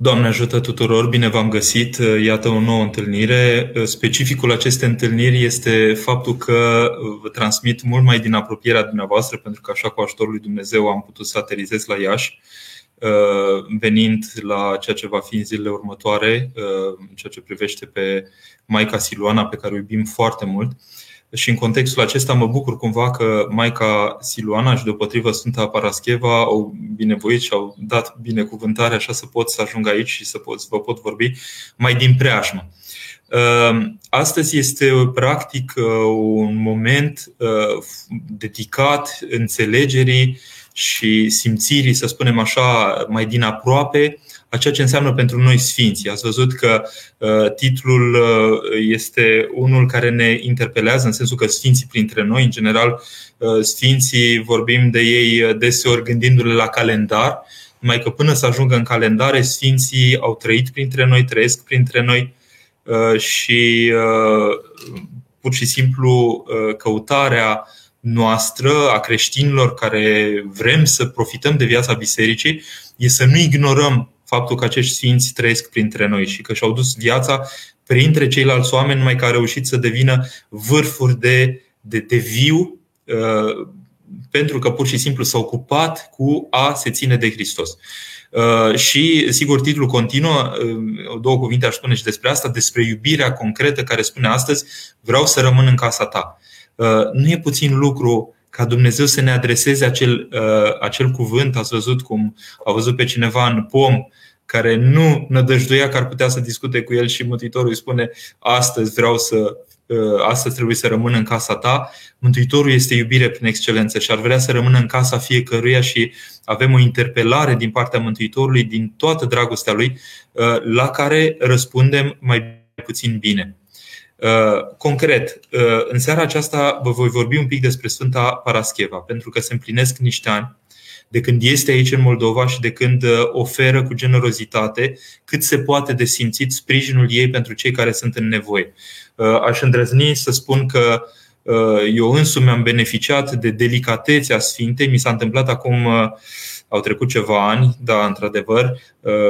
Doamne ajută tuturor, bine v-am găsit. Iată o nouă întâlnire. Specificul acestei întâlniri este faptul că vă transmit mult mai din apropierea dumneavoastră, pentru că așa cu ajutorul lui Dumnezeu am putut să aterizez la Iași, venind la ceea ce va fi în zilele următoare, în ceea ce privește pe Maica Siluana, pe care o iubim foarte mult. Și în contextul acesta mă bucur cumva că Maica Siluana și deopotrivă Sfânta Parascheva au binevoit și au dat binecuvântare așa să pot să ajung aici și să, pot, să vă pot vorbi mai din preajmă. Ehm, astăzi este practic uh, un moment uh, dedicat înțelegerii și simțirii, să spunem așa, mai din aproape a ceea ce înseamnă pentru noi sfinții. Ați văzut că uh, titlul uh, este unul care ne interpelează în sensul că sfinții printre noi, în general, uh, sfinții vorbim de ei deseori gândindu-le la calendar, mai că până să ajungă în calendare, sfinții au trăit printre noi, trăiesc printre noi și pur și simplu căutarea noastră, a creștinilor care vrem să profităm de viața bisericii, e să nu ignorăm faptul că acești sfinți trăiesc printre noi și că și-au dus viața printre ceilalți oameni, numai care au reușit să devină vârfuri de, de, de viu, uh, pentru că pur și simplu s-au ocupat cu a se ține de Hristos. Uh, și, sigur, titlul continuă, uh, două cuvinte aș spune și despre asta, despre iubirea concretă care spune astăzi, vreau să rămân în casa ta. Nu e puțin lucru ca Dumnezeu să ne adreseze acel, uh, acel cuvânt. Ați văzut cum a văzut pe cineva în pom care nu nădăjduia că ar putea să discute cu el și Mântuitorul îi spune astăzi vreau să uh, astăzi trebuie să rămână în casa ta. Mântuitorul este iubire prin excelență și ar vrea să rămână în casa fiecăruia și avem o interpelare din partea Mântuitorului, din toată dragostea lui, uh, la care răspundem mai puțin bine. Uh, concret, uh, în seara aceasta vă voi vorbi un pic despre Sfânta Parascheva, pentru că se împlinesc niște ani de când este aici în Moldova și de când uh, oferă cu generozitate cât se poate de simțit sprijinul ei pentru cei care sunt în nevoie. Aș îndrăzni să spun că eu însumi am beneficiat de delicatețea Sfintei. Mi s-a întâmplat acum, au trecut ceva ani, da, într-adevăr.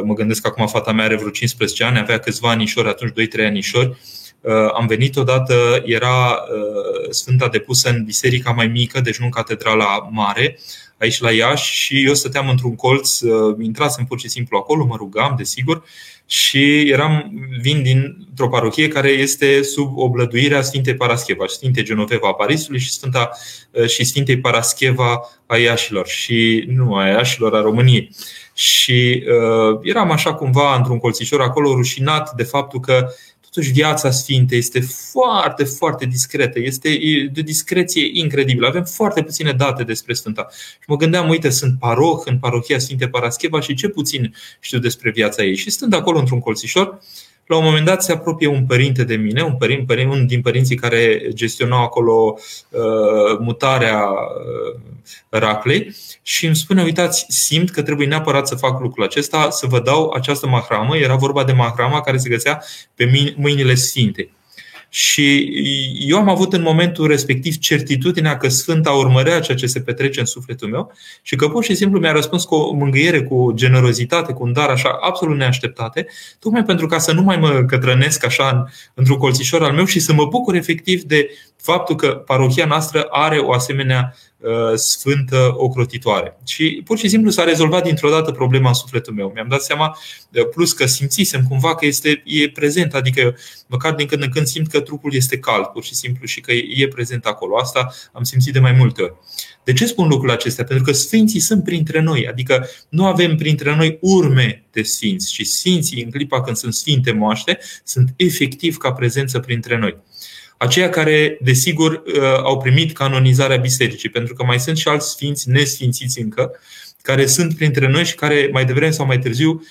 Mă gândesc că acum fata mea are vreo 15 ani, avea câțiva anișori, atunci 2-3 anișori Uh, am venit odată, era uh, Sfânta depusă în biserica mai mică, deci nu în catedrala mare, aici la Iași și eu stăteam într-un colț, uh, intrasem pur și simplu acolo, mă rugam, desigur, și eram, vin dintr-o parohie care este sub oblăduirea Sfintei Parascheva, Sfintei Genoveva a Parisului și, Sfânta, și Sfintei Parascheva a Iașilor și nu a Iașilor, a României. Și uh, eram așa cumva într-un colțișor acolo rușinat de faptul că uh, Totuși, viața Sfintei este foarte, foarte discretă, este de discreție incredibilă. Avem foarte puține date despre Sfânta. Și mă gândeam, uite, sunt paroh în parohia Sfinte Parascheva și ce puțin știu despre viața ei. Și stând acolo într-un colțișor, la un moment dat se apropie un părinte de mine, un părinte, părinte un din părinții care gestionau acolo uh, mutarea uh, Raclei și îmi spune, uitați, simt că trebuie neapărat să fac lucrul acesta, să vă dau această mahramă. Era vorba de mahrama care se găsea pe mâinile sfinte. Și eu am avut în momentul respectiv certitudinea că Sfânta urmărea ceea ce se petrece în sufletul meu și că pur și simplu mi-a răspuns cu o mângâiere, cu o generozitate, cu un dar așa absolut neașteptate, tocmai pentru ca să nu mai mă cătrănesc așa într-un colțișor al meu și să mă bucur efectiv de faptul că parohia noastră are o asemenea Uh, sfântă ocrotitoare. Și pur și simplu s-a rezolvat dintr-o dată problema în sufletul meu. Mi-am dat seama, uh, plus că simțisem cumva că este, e prezent, adică măcar din când în când simt că trupul este cald, pur și simplu, și că e prezent acolo. Asta am simțit de mai multe ori. De ce spun lucrurile acestea? Pentru că sfinții sunt printre noi, adică nu avem printre noi urme de sfinți, și sfinții, în clipa când sunt sfinte moaște, sunt efectiv ca prezență printre noi aceia care, desigur, uh, au primit canonizarea bisericii, pentru că mai sunt și alți sfinți nesfințiți încă, care sunt printre noi și care mai devreme sau mai târziu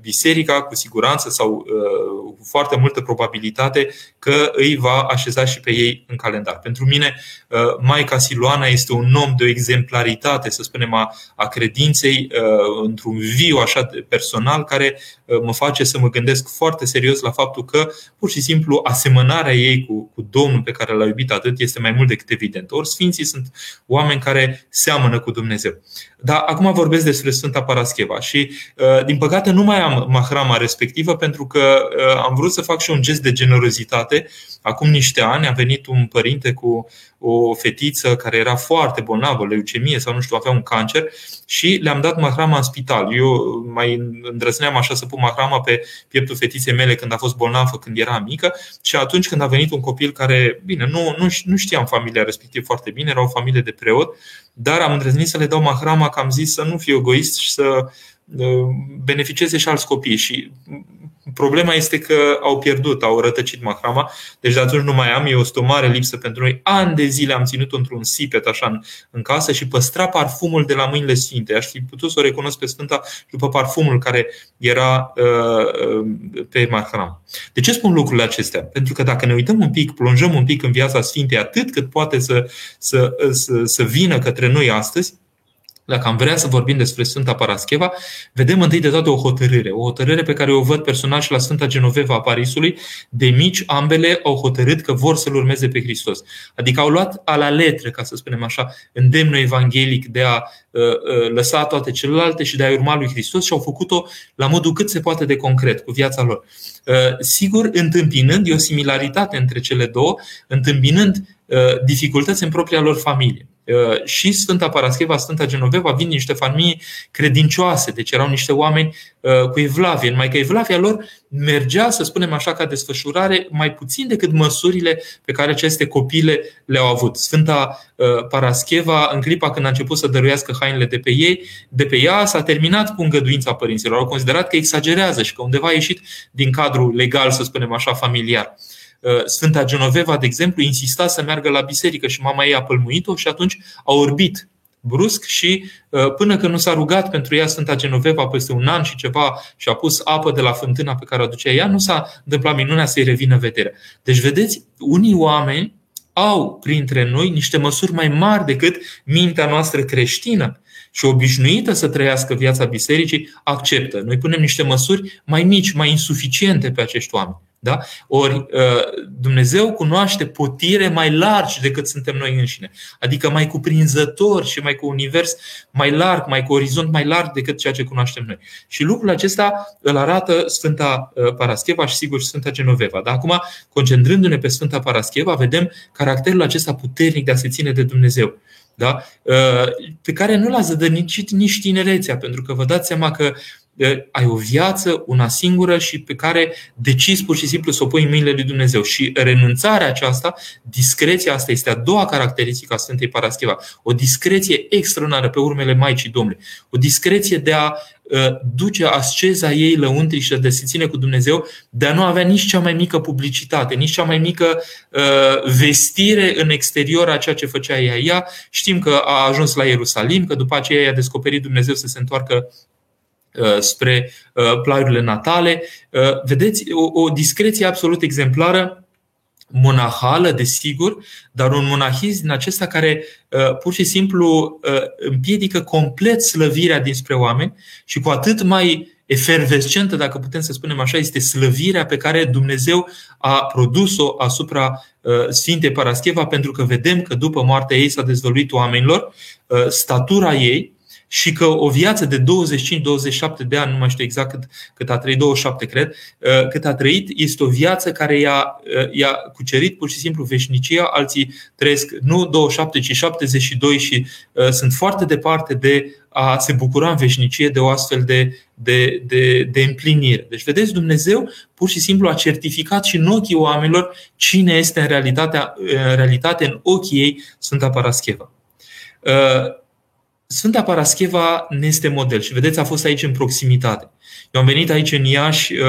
biserica cu siguranță sau uh, cu foarte multă probabilitate că îi va așeza și pe ei în calendar. Pentru mine, uh, Maica Siluana este un om de o exemplaritate, să spunem, a, a credinței uh, într-un viu așa personal care mă face să mă gândesc foarte serios la faptul că pur și simplu asemănarea ei cu, cu Domnul pe care l-a iubit atât este mai mult decât evident. Ori Sfinții sunt oameni care seamănă cu Dumnezeu. Dar acum vorbesc despre Sfânta Parascheva și, din păcate, nu mai am mahrama respectivă pentru că am vrut să fac și un gest de generozitate. Acum niște ani a venit un părinte cu o fetiță care era foarte bolnavă, leucemie sau nu știu, avea un cancer și le-am dat mahrama în spital. Eu mai îndrăzneam așa să pun mahrama pe pieptul fetiței mele când a fost bolnavă, când era mică și atunci când a venit un copil care, bine, nu, nu, nu știam familia respectiv foarte bine, era o familie de preot, dar am îndrăznit să le dau mahrama că am zis să nu fiu egoist și să uh, beneficieze și alți copii. Și Problema este că au pierdut, au rătăcit mahrama, deci de atunci nu mai am, e o mare lipsă pentru noi. Ani de zile am ținut într-un sipet așa în, în casă și păstra parfumul de la mâinile sfinte. Aș fi putut să o recunosc pe Sfânta după parfumul care era uh, uh, pe mahram. De ce spun lucrurile acestea? Pentru că dacă ne uităm un pic, plonjăm un pic în viața Sfintei atât cât poate să, să, să, să vină către noi astăzi, dacă am vrea să vorbim despre Sfânta Parascheva, vedem întâi de toate o hotărâre. O hotărâre pe care o văd personal și la Sfânta Genoveva a Parisului. De mici, ambele au hotărât că vor să-L urmeze pe Hristos. Adică au luat a la letre, ca să spunem așa, îndemnul evanghelic de a uh, uh, lăsa toate celelalte și de a urma lui Hristos și au făcut-o la modul cât se poate de concret, cu viața lor. Uh, sigur, întâmpinând, e o similaritate între cele două, întâmpinând dificultăți în propria lor familie. Uh, și Sfânta Parascheva, Sfânta Genoveva vin niște familii credincioase, deci erau niște oameni uh, cu evlavie, numai că evlavia lor mergea, să spunem așa, ca desfășurare mai puțin decât măsurile pe care aceste copile le-au avut. Sfânta uh, Parascheva, în clipa când a început să dăruiască hainele de pe ei, de pe ea, s-a terminat cu îngăduința părinților. Au considerat că exagerează și că undeva a ieșit din cadrul legal, să spunem așa, familiar. Uh, Sfânta Genoveva, de exemplu, insista să meargă la biserică și mama ei a pălmuit-o și atunci a orbit brusc și uh, până când nu s-a rugat pentru ea Sfânta Genoveva peste un an și ceva și a pus apă de la fântâna pe care o aducea ea, nu s-a întâmplat minunea să-i revină vederea. Deci, vedeți, unii oameni au printre noi niște măsuri mai mari decât mintea noastră creștină și obișnuită să trăiască viața bisericii, acceptă. Noi punem niște măsuri mai mici, mai insuficiente pe acești oameni. Da? Ori uh, Dumnezeu cunoaște potire mai largi decât suntem noi înșine, adică mai cuprinzător și mai cu univers mai larg, mai cu orizont mai larg decât ceea ce cunoaștem noi. Și lucrul acesta îl arată Sfânta uh, Parascheva și sigur Sfânta Genoveva. Dar acum, concentrându-ne pe Sfânta Parascheva, vedem caracterul acesta puternic de a se ține de Dumnezeu da? Uh, pe care nu l-a zădănicit nici tinerețea, pentru că vă dați seama că ai o viață, una singură și pe care decizi pur și simplu să o pui în mâinile lui Dumnezeu. Și renunțarea aceasta, discreția asta este a doua caracteristică a Sfântei Parascheva. O discreție extraordinară pe urmele Maicii Domnului. O discreție de a ă, duce asceza ei lăuntrică de se ține cu Dumnezeu, de a nu avea nici cea mai mică publicitate, nici cea mai mică uh, vestire în exterior a ceea ce făcea ea. Ea știm că a ajuns la Ierusalim, că după aceea i-a descoperit Dumnezeu să se întoarcă Uh, spre uh, plaiurile natale. Uh, vedeți, o, o discreție absolut exemplară, monahală, desigur, dar un monahism din acesta care pur și simplu împiedică complet slăvirea dinspre oameni și cu atât mai efervescentă, dacă putem să spunem așa, este slăvirea pe care Dumnezeu a produs-o asupra Sfintei Parascheva, pentru că vedem că după moartea ei s-a dezvăluit oamenilor statura ei, și că o viață de 25-27 de ani, nu mai știu exact cât, cât a trăit, 27 cred, uh, cât a trăit, este o viață care i-a, uh, i-a cucerit pur și simplu veșnicia, alții trăiesc nu 27, ci 72 și uh, sunt foarte departe de a se bucura în veșnicie de o astfel de, de, de, de împlinire. Deci, vedeți, Dumnezeu pur și simplu a certificat și în ochii oamenilor cine este în realitate, în, realitate, în ochii ei Sfânta Parascheva. Sfânta Parascheva ne este model și vedeți, a fost aici în proximitate. Eu am venit aici în Iași, uh,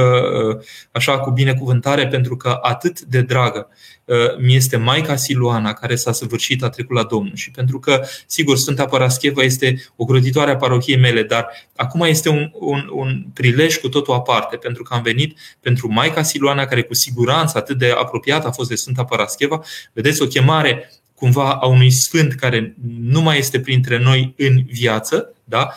uh, așa cu binecuvântare, pentru că atât de dragă uh, mi este Maica Siluana, care s-a săvârșit, a trecut la Domnul. Și pentru că, sigur, Sfânta Parascheva este o grăditoare a parohiei mele, dar acum este un, un, un prilej cu totul aparte, pentru că am venit pentru Maica Siluana, care cu siguranță atât de apropiată a fost de Sfânta Parascheva. Vedeți, o chemare cumva a unui sfânt care nu mai este printre noi în viață da?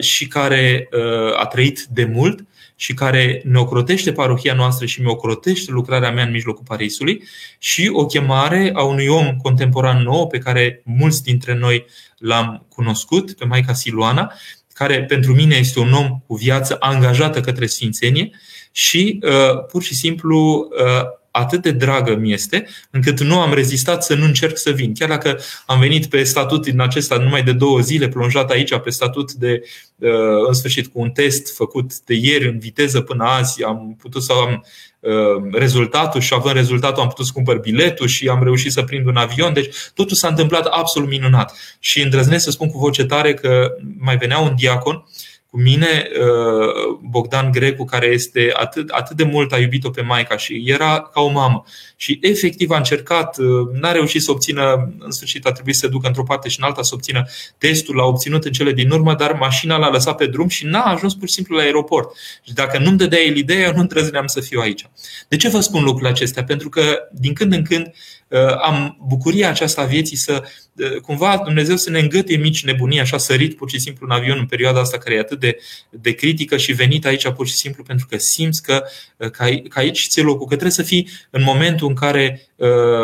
și care a trăit de mult și care ne ocrotește parohia noastră și mi ocrotește lucrarea mea în mijlocul Parisului și o chemare a unui om contemporan nou pe care mulți dintre noi l-am cunoscut, pe Maica Siluana, care pentru mine este un om cu viață angajată către sfințenie și uh, pur și simplu uh, atât de dragă mi este, încât nu am rezistat să nu încerc să vin. Chiar dacă am venit pe statut din acesta numai de două zile, plonjat aici pe statut de, uh, în sfârșit, cu un test făcut de ieri în viteză până azi, am putut să am uh, rezultatul și având rezultatul am putut să cumpăr biletul și am reușit să prind un avion. Deci totul s-a întâmplat absolut minunat. Și îndrăznesc să spun cu voce tare că mai venea un diacon uh, cu mine uh, Bogdan Grecu, care este atât, atât de mult a iubit-o pe Maica și era ca o mamă. Și efectiv a încercat, uh, n-a reușit să obțină, în sfârșit a trebuit să se ducă într-o parte și în alta să obțină testul, l-a obținut în cele din urmă, dar mașina l-a lăsat pe drum și n-a ajuns pur și simplu la aeroport. Și dacă nu-mi dădea el ideea, eu nu îndrăzneam să fiu aici. De ce vă spun lucrurile acestea? Pentru că din când în când uh, am bucuria aceasta a vieții să cumva Dumnezeu să ne îngătie mici nebunii, așa sărit pur și simplu în avion în perioada asta care e atât de, de critică și venit aici pur și simplu pentru că simți că, că aici ți-e locul, că trebuie să fii în momentul în care Uh,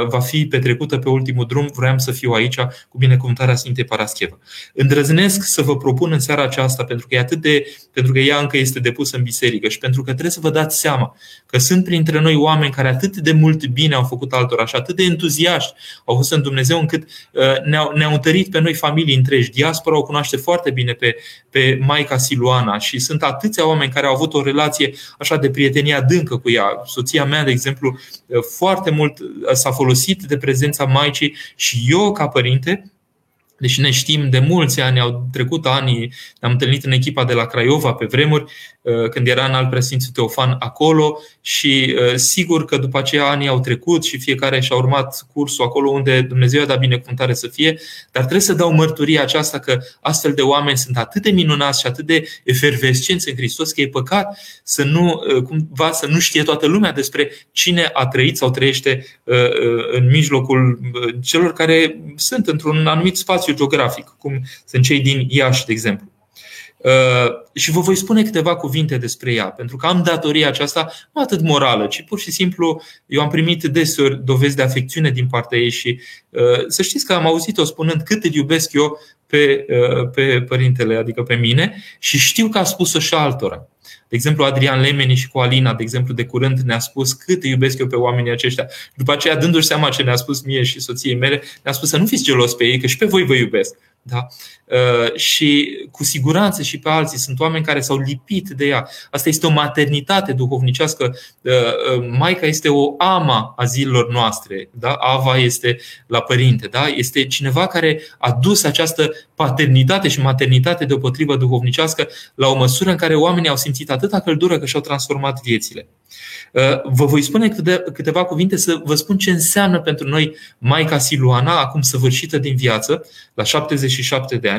va fi petrecută pe ultimul drum, vreau să fiu aici cu binecuvântarea Sfintei Paraschevă. Îndrăznesc să vă propun în seara aceasta, pentru că, e atât de, pentru că ea încă este depusă în biserică și pentru că trebuie să vă dați seama că sunt printre noi oameni care atât de mult bine au făcut altora și atât de entuziaști au fost în Dumnezeu încât uh, ne-au, ne-au întărit pe noi familii întregi. Diaspora o cunoaște foarte bine pe, pe Maica Siluana și sunt atâția oameni care au avut o relație așa de prietenie adâncă cu ea. Soția mea, de exemplu, uh, foarte mult s-a folosit de prezența Maicii și eu, ca părinte, Deși ne știm de mulți ani, au trecut ani, ne-am întâlnit în echipa de la Craiova pe vremuri, uh, când era în alt preasfințul Teofan acolo și uh, sigur că după aceea ani au trecut și fiecare și-a urmat cursul acolo unde Dumnezeu a dat binecuvântare să fie, dar trebuie să dau mărturia aceasta că astfel de oameni sunt atât de minunați și atât de efervescenți în Hristos că e păcat să nu, uh, cumva, să nu știe toată lumea despre cine a trăit sau trăiește în mijlocul celor care sunt într-un anumit spațiu spațiu geografic, cum sunt cei din Iași, de exemplu. Uh, și vă voi spune câteva cuvinte despre ea, pentru că am datoria aceasta nu atât morală, ci pur și simplu eu am primit deseori dovezi de afecțiune din partea ei și uh, să știți că am auzit-o spunând cât îl iubesc eu pe, uh, pe părintele, adică pe mine, și știu că a spus-o și altora. De exemplu, Adrian Lemeni și cu Alina, de exemplu, de curând ne-a spus cât îi iubesc eu pe oamenii aceștia. După aceea, dându-și seama ce ne-a spus mie și soției mele, ne-a spus să nu fiți gelos pe ei, că și pe voi vă iubesc. Da? Uh, și cu siguranță și pe alții sunt oameni care s-au lipit de ea. Asta este o maternitate duhovnicească. Uh, uh, Maica este o ama a zilelor noastre. Da? Ava este la părinte. Da? Este cineva care a dus această paternitate și maternitate deopotrivă duhovnicească la o măsură în care oamenii au simțit atâta căldură că și-au transformat viețile. Vă voi spune câteva cuvinte să vă spun ce înseamnă pentru noi Maica Siluana, acum săvârșită din viață, la 77 de ani.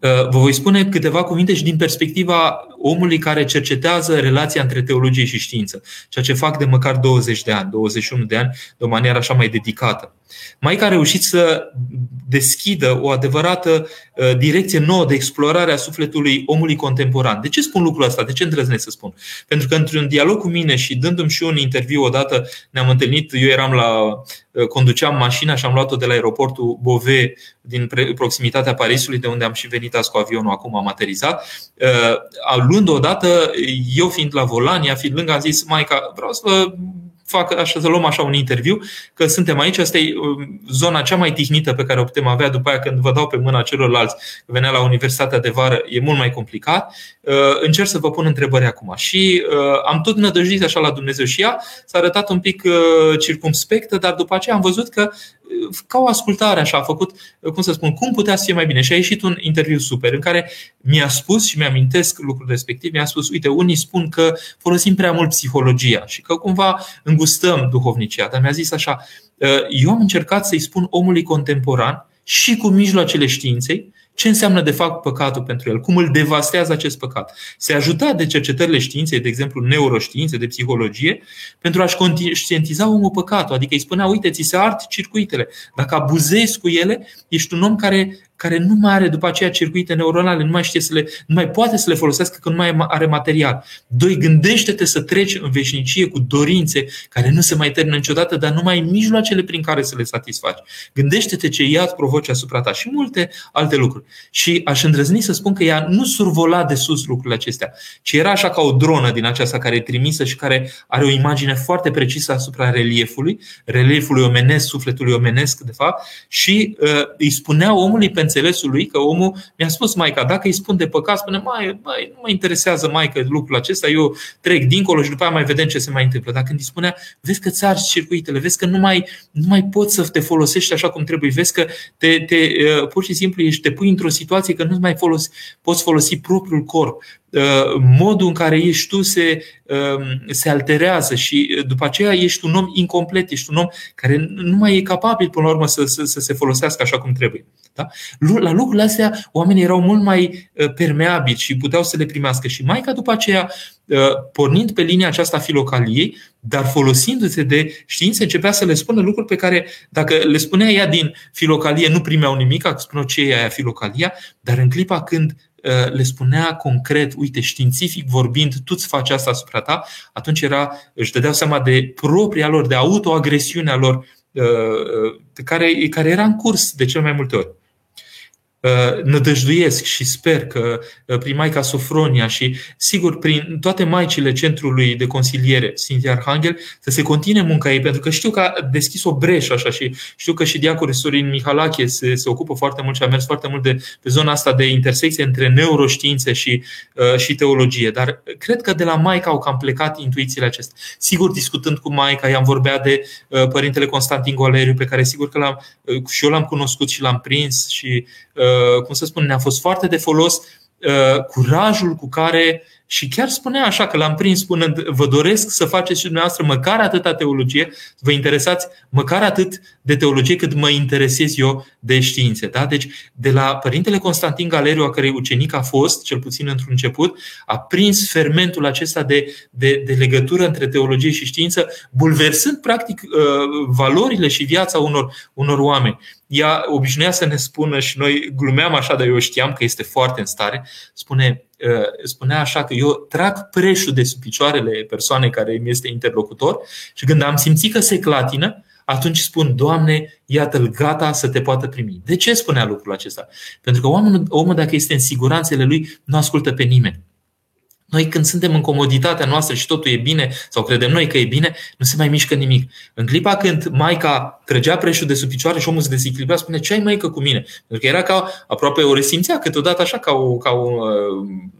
Vă voi spune câteva cuvinte și din perspectiva omului care cercetează relația între teologie și știință, ceea ce fac de măcar 20 de ani, 21 de ani, de o manieră așa mai dedicată. Maica a reușit să deschidă o adevărată uh, direcție nouă de explorare a sufletului omului contemporan. De ce spun lucrul ăsta? De ce îndrăznesc să spun? Pentru că într-un dialog cu mine și dându-mi și un interviu odată, ne-am întâlnit, eu eram la, uh, conduceam mașina și am luat-o de la aeroportul Bove din proximitatea Parisului, de unde am și venit azi cu avionul, acum am aterizat. Uh, luând odată, eu fiind la volan, ea fiind lângă, am zis, Maica, vreau să vă fac așa, să luăm așa un interviu, că suntem aici, asta e um, zona cea mai tihnită pe care o putem avea după aia când vă dau pe mâna celorlalți, venea la Universitatea de Vară, e mult mai complicat. Uh, încerc să vă pun întrebări acum. Și uh, am tot nădăjduit așa la Dumnezeu și ea s-a arătat un pic uh, circumspectă, dar după aceea am văzut că ca o ascultare așa, a făcut, cum să spun, cum putea să fie mai bine. Și a ieșit un interviu super în care mi-a spus și mi-amintesc lucrul respectiv, mi-a spus, uite, unii spun că folosim prea mult psihologia și că cumva îngustăm duhovnicia, dar mi-a zis așa, eu am încercat să-i spun omului contemporan și cu mijloacele științei ce înseamnă de fapt păcatul pentru el, cum îl devastează acest păcat. Se ajuta de cercetările științei, de exemplu neuroștiințe, de psihologie, pentru a-și conștientiza omul păcatul. Adică îi spunea, uite, ți se ard circuitele. Dacă abuzezi cu ele, ești un om care care nu mai are după aceea circuite neuronale, nu mai știe să le, nu mai poate să le folosească că nu mai are material. Doi, gândește-te să treci în veșnicie cu dorințe care nu se mai termină niciodată, dar nu mai ai mijloacele prin care să le satisfaci. Gândește-te ce ea îți provoce asupra ta și multe alte lucruri. Și aș îndrăzni să spun că ea nu survola de sus lucrurile acestea, ci era așa ca o dronă din aceasta care e trimisă și care are o imagine foarte precisă asupra reliefului, reliefului omenesc, sufletului omenesc, de fapt, și uh, îi spunea omului pentru înțelesul lui că omul mi-a spus Maica, dacă îi spun de păcat, spune, mai, mai nu mă interesează Maica lucrul acesta, eu trec dincolo și după aia mai vedem ce se mai întâmplă. Dar când îi spunea, vezi că ți arzi circuitele, vezi că nu mai, nu mai poți să te folosești așa cum trebuie, vezi că te, te, uh, pur și simplu ești, te pui într-o situație că nu mai folosi, poți folosi propriul corp. Uh, modul în care ești tu se, um, se alterează și uh, după aceea ești un om incomplet, ești un om care nu mai e capabil până la urmă să, să, să se folosească așa cum trebuie. Da? La lucrurile astea oamenii erau mult mai uh, permeabili și puteau să le primească. Și Maica după aceea, pornind pe linia aceasta filocaliei, dar folosindu-se de știință, începea să le spună lucruri pe care, dacă le spunea ea din filocalie, nu primeau nimic, că spuneau ce e aia filocalia, dar în clipa când Uh, le spunea concret, uite, științific vorbind, tu îți faci asta asupra ta, atunci era, își dădeau seama de propria lor, de autoagresiunea lor, uh, uh, care, care era în curs de cel mai multe ori. Uh, nădăjduiesc și sper că uh, prin Maica Sofronia și, sigur, prin toate maicile Centrului de Consiliere Sfinții Arhanghel, să se continue munca ei, pentru că știu că a deschis o breșă așa și știu că și diacorul Sorin Mihalache se, se ocupă foarte mult și a mers foarte mult de, pe zona asta de intersecție între neuroștiințe și, uh, și teologie. Dar cred că de la Maica au cam plecat intuițiile acestea. Sigur, discutând cu Maica, i-am vorbea de uh, Părintele Constantin Goleriu, pe care sigur că l-am, uh, și eu l-am cunoscut și l-am prins și uh, Uh, cum să spun, ne-a fost foarte de folos uh, curajul cu care și chiar spunea așa că l-am prins spunând vă doresc să faceți și dumneavoastră măcar atâta teologie, vă interesați măcar atât de teologie cât mă interesez eu de științe. Da? Deci de la Părintele Constantin Galeriu, a cărei ucenic a fost, cel puțin într-un început, a prins fermentul acesta de, de, de legătură între teologie și știință, bulversând practic uh, valorile și viața unor, unor oameni ea obișnuia să ne spună și noi glumeam așa, dar eu știam că este foarte în stare, spune, uh, spunea așa că eu trag preșul de sub picioarele persoanei care îmi este interlocutor și când am simțit că se clatină, atunci spun, Doamne, iată-l gata să te poată primi. De ce spunea lucrul acesta? Pentru că omul, omul dacă este în siguranțele lui, nu ascultă pe nimeni. Noi când suntem în comoditatea noastră și totul e bine, sau credem noi că e bine, nu se mai mișcă nimic. În clipa când Maica trăgea preșul de sub picioare și omul se dezechilibra, spune ce ai maică cu mine? Pentru că era ca, aproape o resimțea câteodată așa ca o, ca o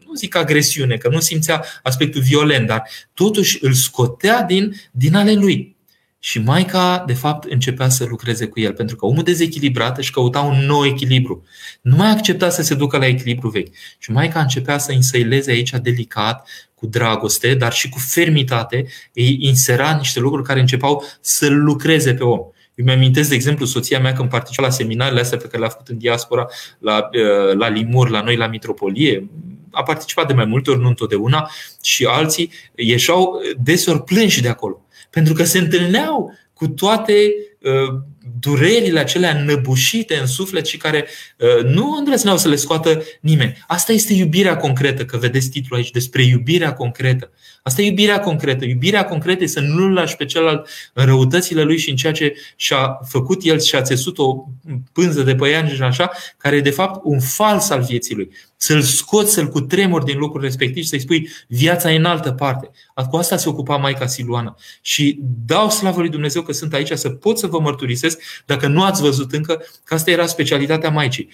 nu zic agresiune, că nu simțea aspectul violent, dar totuși îl scotea din, din ale lui. Și Maica, de fapt, începea să lucreze cu el, pentru că omul dezechilibrat își căuta un nou echilibru. Nu mai accepta să se ducă la echilibru vechi. Și Maica începea să însăileze aici delicat, cu dragoste, dar și cu fermitate, îi insera niște lucruri care începeau să lucreze pe om. Eu mi-amintesc, de exemplu, soția mea când participa la seminarele astea pe care le-a făcut în diaspora, la, uh, la Limur, la noi, la Mitropolie, a participat de mai multe ori, nu întotdeauna, și alții ieșau deseori plânși de acolo pentru că se întâlneau cu toate uh, durerile acelea năbușite în suflet și care uh, nu îndrăzneau să le scoată nimeni. Asta este iubirea concretă, că vedeți titlul aici, despre iubirea concretă. Asta e iubirea concretă. Iubirea concretă este să nu-l lași pe celălalt în răutățile lui și în ceea ce și-a făcut el și a țesut o pânză de păianjen și așa, care e de fapt un fals al vieții lui. Să-l scoți, să-l cutremuri din lucrul respectiv și să-i spui viața e în altă parte. Cu asta se ocupa Maica Siluana. Și dau slavă lui Dumnezeu că sunt aici să pot să vă mărturisesc, dacă nu ați văzut încă, că asta era specialitatea Maicii.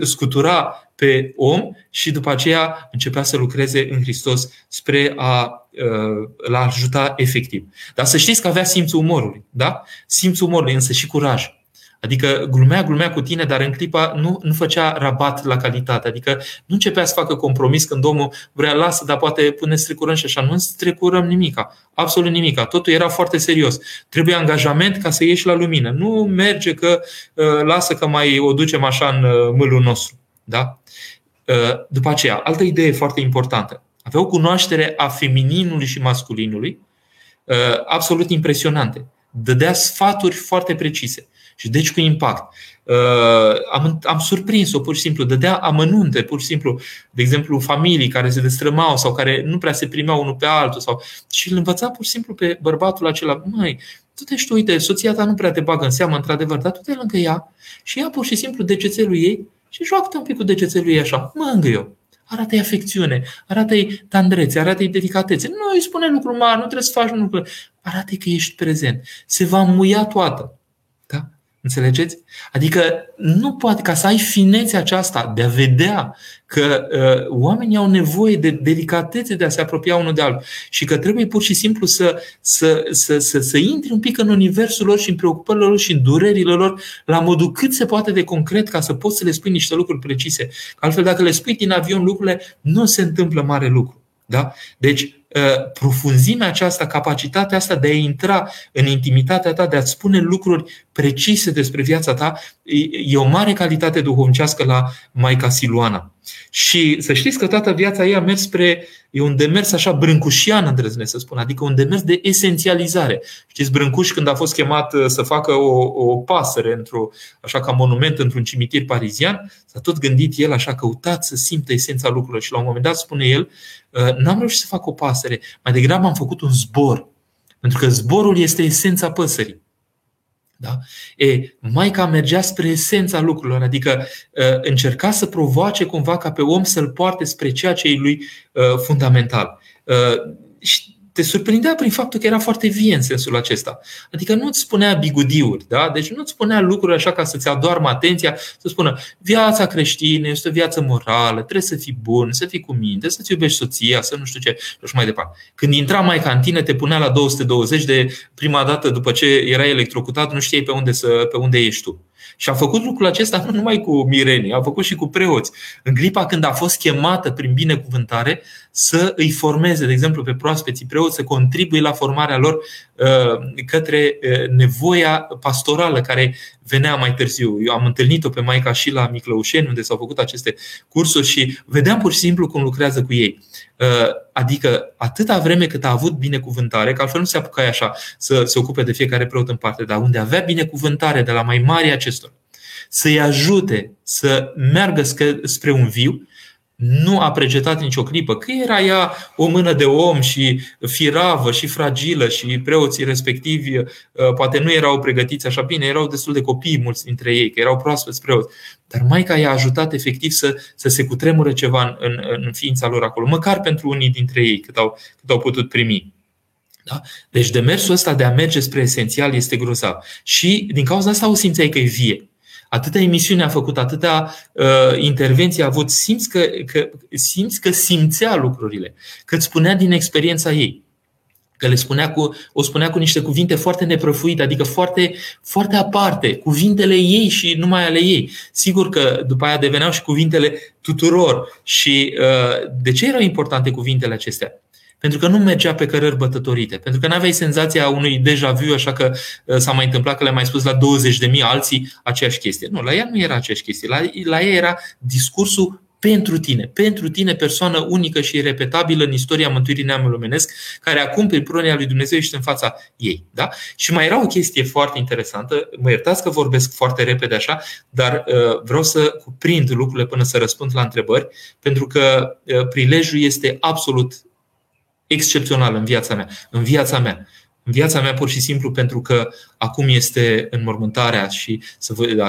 Scutura pe om și după aceea începea să lucreze în Hristos spre a l ajuta efectiv. Dar să știți că avea simțul umorului, da? Simțul umorului, însă și curaj. Adică glumea, glumea cu tine, dar în clipa nu, nu făcea rabat la calitate. Adică nu începea să facă compromis când omul vrea lasă, dar poate pune strecurăm și așa. Nu strecurăm nimica. Absolut nimica. Totul era foarte serios. Trebuie angajament ca să ieși la lumină. Nu merge că uh, lasă că mai o ducem așa în uh, mâlul nostru. Da? După aceea, altă idee foarte importantă. Aveau cunoaștere a femininului și masculinului absolut impresionante. Dădea sfaturi foarte precise și deci cu impact. Uh, am, am surprins-o pur și simplu, dădea amănunte, pur și simplu, de exemplu, familii care se destrămau sau care nu prea se primeau unul pe altul sau... și îl învăța pur și simplu pe bărbatul acela, măi, tu te știi, uite, soția ta nu prea te bagă în seamă, într-adevăr, dar tu te lângă ea și ia pur și simplu degețelul ei și joacă un pic cu degețelul ei așa, mângă eu. Arată-i afecțiune, arată-i tandrețe, arată-i delicatețe. Nu îi spune lucruri mari, nu trebuie să faci lucruri. Arată-i că ești prezent. Se va muia toată. Înțelegeți? Adică nu poate, ca să ai finețea aceasta de a vedea că uh, oamenii au nevoie de delicatețe de a se apropia unul de altul și că trebuie pur și simplu să, să, să, să, să intri un pic în universul lor și în preocupările lor și în durerile lor la modul cât se poate de concret ca să poți să le spui niște lucruri precise. Altfel, dacă le spui din avion lucrurile, nu se întâmplă mare lucru. Da? Deci, Uh, profunzimea aceasta, capacitatea asta de a intra în intimitatea ta, de a-ți spune lucruri precise despre viața ta, e o mare calitate duhovnicească la Maica Siluana. Și să știți că toată viața ei a mers spre, e un demers așa brâncușian, îndrăznesc să spun, adică un demers de esențializare. Știți, Brâncuș când a fost chemat uh, să facă o, o pasăre, într-o, așa ca monument într-un cimitir parizian, s-a tot gândit el așa, căutat să simtă esența lucrurilor și la un moment dat spune el, uh, n-am reușit să fac o pasăre, mai degrabă am făcut un zbor. Pentru că zborul este esența păsării. Da? E, Maica mergea spre esența lucrurilor, adică uh, încerca să provoace cumva ca pe om să-l poarte spre ceea ce e lui uh, fundamental. Uh, te surprindea prin faptul că era foarte vie în sensul acesta. Adică nu-ți spunea bigudiuri, da? deci nu-ți spunea lucruri așa ca să-ți adoarmă atenția, să spună viața creștină este o viață morală, trebuie să fii bun, să fii cu minte, să-ți iubești soția, să nu știu ce, și mai departe. Când intra mai cantine, te punea la 220 de prima dată după ce era electrocutat, nu știai pe unde, să, pe unde ești tu. Și a făcut lucrul acesta nu numai cu mirenii, a făcut și cu preoți. În clipa când a fost chemată prin binecuvântare să îi formeze, de exemplu, pe proaspeții preoți, să contribuie la formarea lor uh, către uh, nevoia pastorală care venea mai târziu. Eu am întâlnit-o pe Maica și la Miclăușeni, unde s-au făcut aceste cursuri și vedeam pur și simplu cum lucrează cu ei. Uh, adică atâta vreme cât a avut binecuvântare, că altfel nu se apuca așa să se ocupe de fiecare preot în parte, dar unde avea binecuvântare de la mai mari acestor, să-i ajute să meargă spre un viu, nu a pregetat nicio clipă, că era ea o mână de om și firavă și fragilă și preoții respectivi uh, poate nu erau pregătiți așa bine, erau destul de copii mulți dintre ei, că erau proaspeți preoți. Dar Maica i-a ajutat efectiv să, să se cutremure ceva în, în, în ființa lor acolo, măcar pentru unii dintre ei, cât au, cât au putut primi. Da? Deci demersul ăsta de a merge spre esențial este grozav. Și din cauza asta o simțeai că e vie atâta emisiune a făcut, atâta uh, intervenție a avut, simți că, că, simți că simțea lucrurile, că îți spunea din experiența ei. Că le spunea cu, o spunea cu niște cuvinte foarte neprăfuite, adică foarte, foarte aparte, cuvintele ei și numai ale ei. Sigur că după aia deveneau și cuvintele tuturor. Și uh, de ce erau importante cuvintele acestea? Pentru că nu mergea pe cărări bătătorite. Pentru că nu aveai senzația unui deja vu, așa că uh, s-a mai întâmplat că le-a mai spus la 20.000 alții aceeași chestie. Nu, la ea nu era aceeași chestie. La, la ea era discursul pentru tine, pentru tine, persoană unică și repetabilă în istoria mântuirii neamului lumenesc, care acum, prin pronia lui Dumnezeu, ești în fața ei. Da? Și mai era o chestie foarte interesantă, mă iertați că vorbesc foarte repede așa, dar uh, vreau să cuprind lucrurile până să răspund la întrebări, pentru că uh, prilejul este absolut excepțional în viața mea. În viața mea. În viața mea, pur și simplu, pentru că acum este înmormântarea și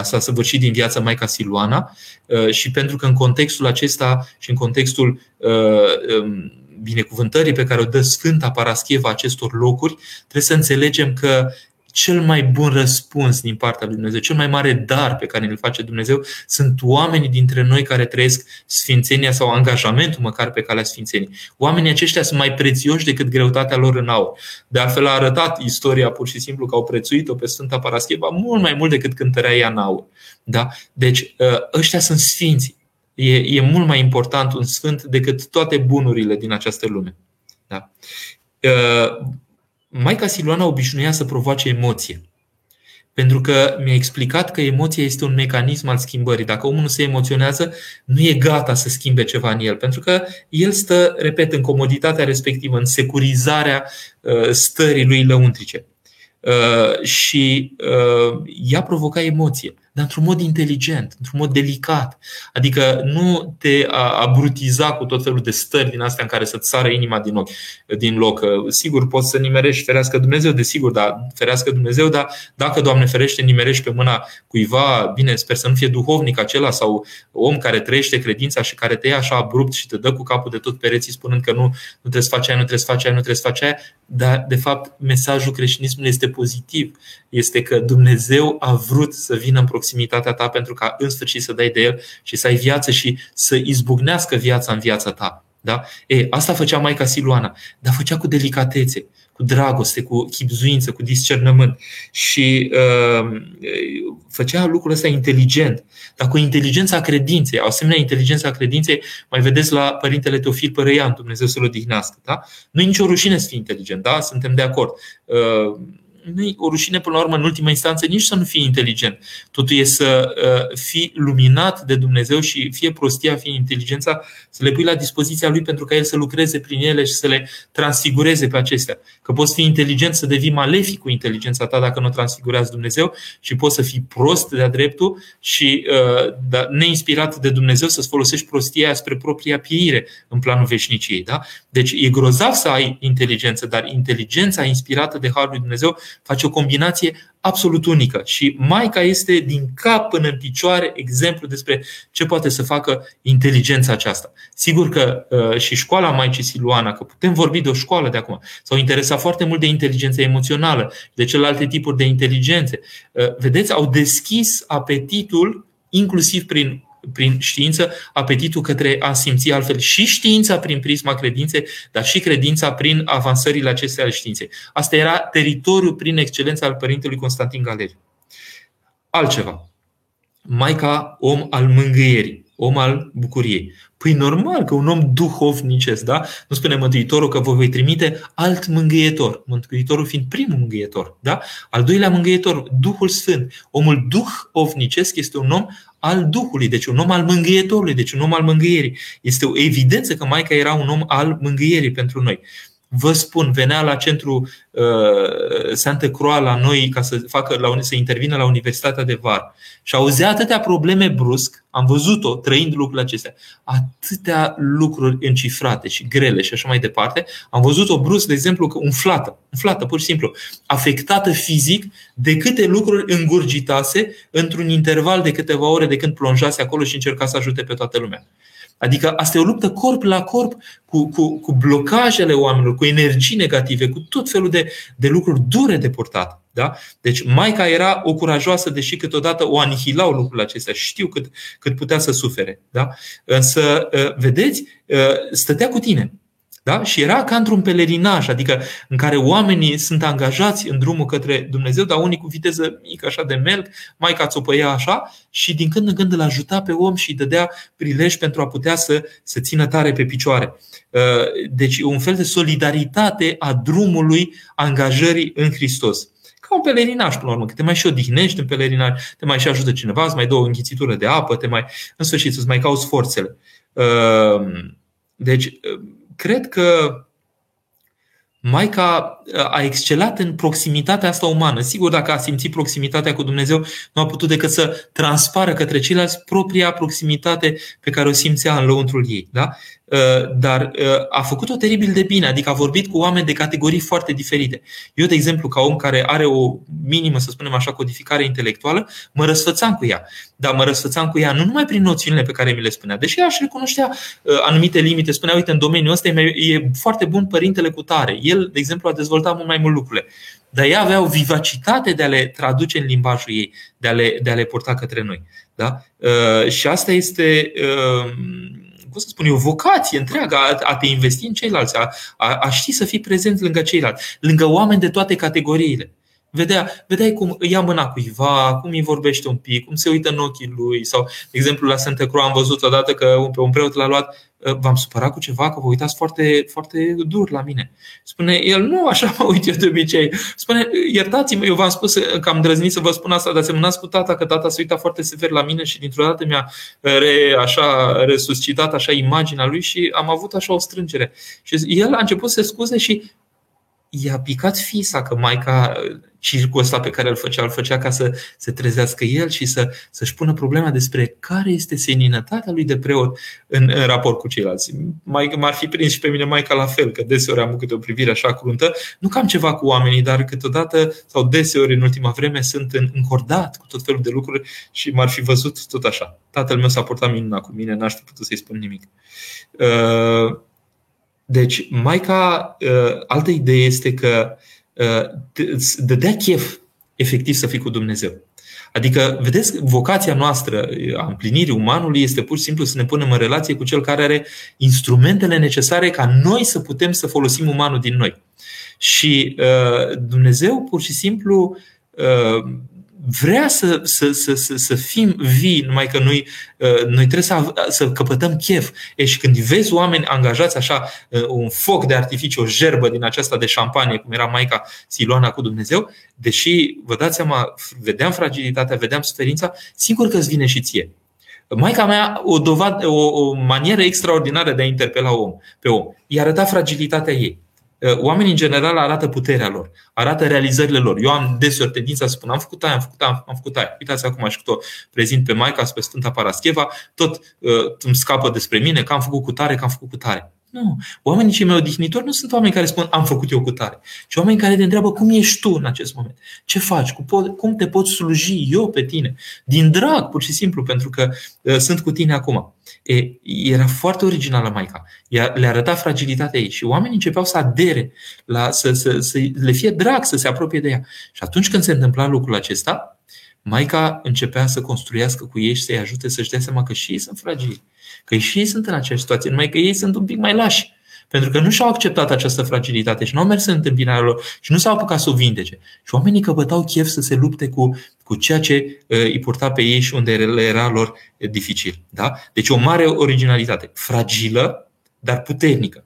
s-a săvârșit din viața Maica Siluana uh, și pentru că în contextul acesta și în contextul uh, um, binecuvântării pe care o dă Sfânta Parascheva acestor locuri, trebuie să înțelegem că cel mai bun răspuns din partea lui Dumnezeu, cel mai mare dar pe care îl face Dumnezeu, sunt oamenii dintre noi care trăiesc sfințenia sau angajamentul măcar pe calea sfințenii. Oamenii aceștia sunt mai prețioși decât greutatea lor în aur. De altfel a arătat istoria pur și simplu că au prețuit-o pe Sfânta Parascheva mult mai mult decât cântărea ea în aur. Da? Deci ă, ăștia sunt sfinți. E, e mult mai important un sfânt decât toate bunurile din această lume. Da? Ă, Maica Siluana obișnuia să provoace emoție. Pentru că mi-a explicat că emoția este un mecanism al schimbării. Dacă omul nu se emoționează, nu e gata să schimbe ceva în el. Pentru că el stă, repet, în comoditatea respectivă, în securizarea uh, stării lui lăuntrice. Uh, și uh, ea provoca emoție dar într-un mod inteligent, într-un mod delicat. Adică nu te abrutiza cu tot felul de stări din astea în care să-ți sară inima din, ochi, din loc. Sigur, poți să nimerești, ferească Dumnezeu, desigur, dar ferească Dumnezeu, dar dacă, Doamne ferește, nimerești pe mâna cuiva, bine, sper să nu fie duhovnic acela sau om care trăiește credința și care te ia așa abrupt și te dă cu capul de tot pereții spunând că nu, nu trebuie să faci aia, nu trebuie să faci aia, nu trebuie să faci aia, dar, de fapt, mesajul creștinismului este pozitiv. Este că Dumnezeu a vrut să vină în proximitatea ta pentru ca în sfârșit să dai de el și să ai viață și să izbucnească viața în viața ta. Da? E, asta făcea Maica Siluana, dar făcea cu delicatețe, cu dragoste, cu chipzuință, cu discernământ și uh, făcea lucrul ăsta inteligent, dar cu inteligența credinței. O asemenea inteligența credinței mai vedeți la Părintele Teofil Părăian, Dumnezeu să-l odihnească. Da? Nu e nicio rușine să fii inteligent, da? suntem de acord. Uh, nu e o rușine până la urmă în ultima instanță nici să nu fii inteligent. Totul e să uh, fii luminat de Dumnezeu și fie prostia, fie inteligența, să le pui la dispoziția lui pentru ca el să lucreze prin ele și să le transfigureze pe acestea. Că poți fi inteligent să devii malefic cu inteligența ta dacă nu transfigurează Dumnezeu și poți să fii prost de-a dreptul și uh, da, neinspirat de Dumnezeu să-ți folosești prostia aia spre propria pieire în planul veșniciei. Da? Deci e grozav să ai inteligență, dar inteligența inspirată de Harul lui Dumnezeu face o combinație absolut unică. Și Maica este din cap până în picioare exemplu despre ce poate să facă inteligența aceasta. Sigur că uh, și școala Maicii Siluana, că putem vorbi de o școală de acum, s-au interesat foarte mult de inteligența emoțională, de celelalte tipuri de inteligențe. Uh, vedeți, au deschis apetitul inclusiv prin prin știință apetitul către a simți altfel și știința prin prisma credinței, dar și credința prin avansările acestea ale științei. Asta era teritoriul prin excelență al părintelui Constantin Galeriu. Altceva. Maica om al mângâierii, om al bucuriei. Păi normal că un om duhovnicesc, da? Nu spune Mântuitorul că vă voi trimite alt mângâietor. Mântuitorul fiind primul mângâietor, da? Al doilea mângâietor, Duhul Sfânt. Omul duhovnicesc este un om al Duhului, deci un om al mângâietorului, deci un om al mângâierii. Este o evidență că Maica era un om al mângâierii pentru noi vă spun, venea la centru uh, Santa Croix la noi ca să, facă, la, să intervină la Universitatea de Var și auzea atâtea probleme brusc, am văzut-o trăind lucrurile acestea, atâtea lucruri încifrate și grele și așa mai departe, am văzut-o brusc, de exemplu, că umflată, umflată, pur și simplu, afectată fizic de câte lucruri îngurgitase într-un interval de câteva ore de când plonjase acolo și încerca să ajute pe toată lumea. Adică asta e o luptă corp la corp cu, cu, cu blocajele oamenilor, cu energii negative, cu tot felul de, de lucruri dure de purtat. Da? Deci Maica era o curajoasă, deși câteodată o anihilau lucrurile acestea. Știu cât, cât putea să sufere. Da? Însă, ă, vedeți, ă, stătea cu tine. Da? Și era ca într-un pelerinaj, adică în care oamenii sunt angajați în drumul către Dumnezeu, dar unii cu viteză mică, așa de melc, mai ca țopăia așa și din când în când îl ajuta pe om și îi dădea prilej pentru a putea să, să țină tare pe picioare. Uh, deci un fel de solidaritate a drumului angajării în Hristos ca un pelerinaj, până la urmă, că te mai și odihnești în pelerinaj, te mai și ajută cineva, îți mai dă o înghițitură de apă, te mai, în sfârșit, îți mai cauți forțele. Uh, deci, cred că Maica a excelat în proximitatea asta umană. Sigur, dacă a simțit proximitatea cu Dumnezeu, nu a putut decât să transpară către ceilalți propria proximitate pe care o simțea în lăuntrul ei. Da? Uh, dar uh, a făcut-o teribil de bine, adică a vorbit cu oameni de categorii foarte diferite. Eu, de exemplu, ca om care are o minimă, să spunem așa, codificare intelectuală, mă răsfățam cu ea. Dar mă răsfățam cu ea nu numai prin noțiunile pe care mi le spunea, deși ea își recunoștea uh, anumite limite, spunea, uite, în domeniul ăsta e foarte bun părintele cu tare. El, de exemplu, a dezvoltat mult mai mult lucrurile. Dar ea avea o vivacitate de a le traduce în limbajul ei, de a le, de a le purta către noi. Da? Și asta este cum să spun eu, vocație întreagă a, a te investi în ceilalți, a, a, a ști să fii prezent lângă ceilalți, lângă oameni de toate categoriile. Vedea, vedeai cum îi ia mâna cuiva, cum îi vorbește un pic, cum se uită în ochii lui. Sau, de exemplu, la Santa Croix am văzut odată că pe un preot l-a luat v-am supărat cu ceva, că vă uitați foarte, foarte dur la mine. Spune el, nu, așa mă uit eu de obicei. Spune, iertați-mă, eu v-am spus că am drăznit să vă spun asta, dar semnați cu tata, că tata se uita foarte sever la mine și dintr-o dată mi-a re, așa, resuscitat așa imaginea lui și am avut așa o strângere. Și el a început să se scuze și i-a picat fisa că maica circul ăsta pe care îl făcea, îl făcea ca să se trezească el și să, să-și pună problema despre care este seninătatea lui de preot în, în raport cu ceilalți. Mai, m-ar fi prins și pe mine Maica la fel, că deseori am câte o privire așa cruntă. Nu cam ceva cu oamenii, dar câteodată sau deseori în ultima vreme sunt încordat cu tot felul de lucruri și m-ar fi văzut tot așa. Tatăl meu s-a portat minunat cu mine, n-aș fi putut să-i spun nimic. Uh, deci, Maica, uh, altă idee este că îți dădea chef efectiv să fii cu Dumnezeu. Adică, vedeți, vocația noastră a împlinirii umanului este pur și simplu să ne punem în relație cu cel care are instrumentele necesare ca noi să putem să folosim umanul din noi. Și uh, Dumnezeu pur și simplu uh, vrea să, să, să, să, să fim vii, numai că noi, uh, noi trebuie să, să căpătăm chef. E, și când vezi oameni angajați așa, uh, un foc de artificiu, o gerbă din aceasta de șampanie, cum era Maica Siloana cu Dumnezeu, deși, vă dați seama, vedeam fragilitatea, vedeam suferința, sigur că îți vine și ție. Maica mea, o, dovad, o, o manieră extraordinară de a interpela om, pe om, i-a arătat fragilitatea ei. Uh, oamenii în general arată puterea lor, arată realizările lor. Eu am deseori tendința să spun am făcut aia, am făcut aia, am făcut aia. Uitați acum și tot prezint pe Maica, pe Sfânta Parascheva, tot uh, îmi scapă despre mine că am făcut cu tare, că am făcut cu tare. Nu. Oamenii cei mai odihnitori nu sunt oameni care spun am făcut eu cu tare, ci oameni care te întreabă cum ești tu în acest moment. Ce faci? Cum te pot sluji eu pe tine? Din drag, pur și simplu, pentru că uh, sunt cu tine acum. E, era foarte originală Maica. Ea le arăta fragilitatea ei și oamenii începeau să adere, la, să, să, să le fie drag să se apropie de ea. Și atunci când se întâmpla lucrul acesta, Maica începea să construiască cu ei și să-i ajute să-și dea seama că și ei sunt fragili Că și ei sunt în aceeași situație, numai că ei sunt un pic mai lași. Pentru că nu și-au acceptat această fragilitate și nu au mers în întâmpinarea lor și nu s-au apucat să o vindece. Și oamenii căpătau chef să se lupte cu, cu ceea ce uh, îi purta pe ei și unde le era lor dificil. Da? Deci o mare originalitate. Fragilă, dar puternică.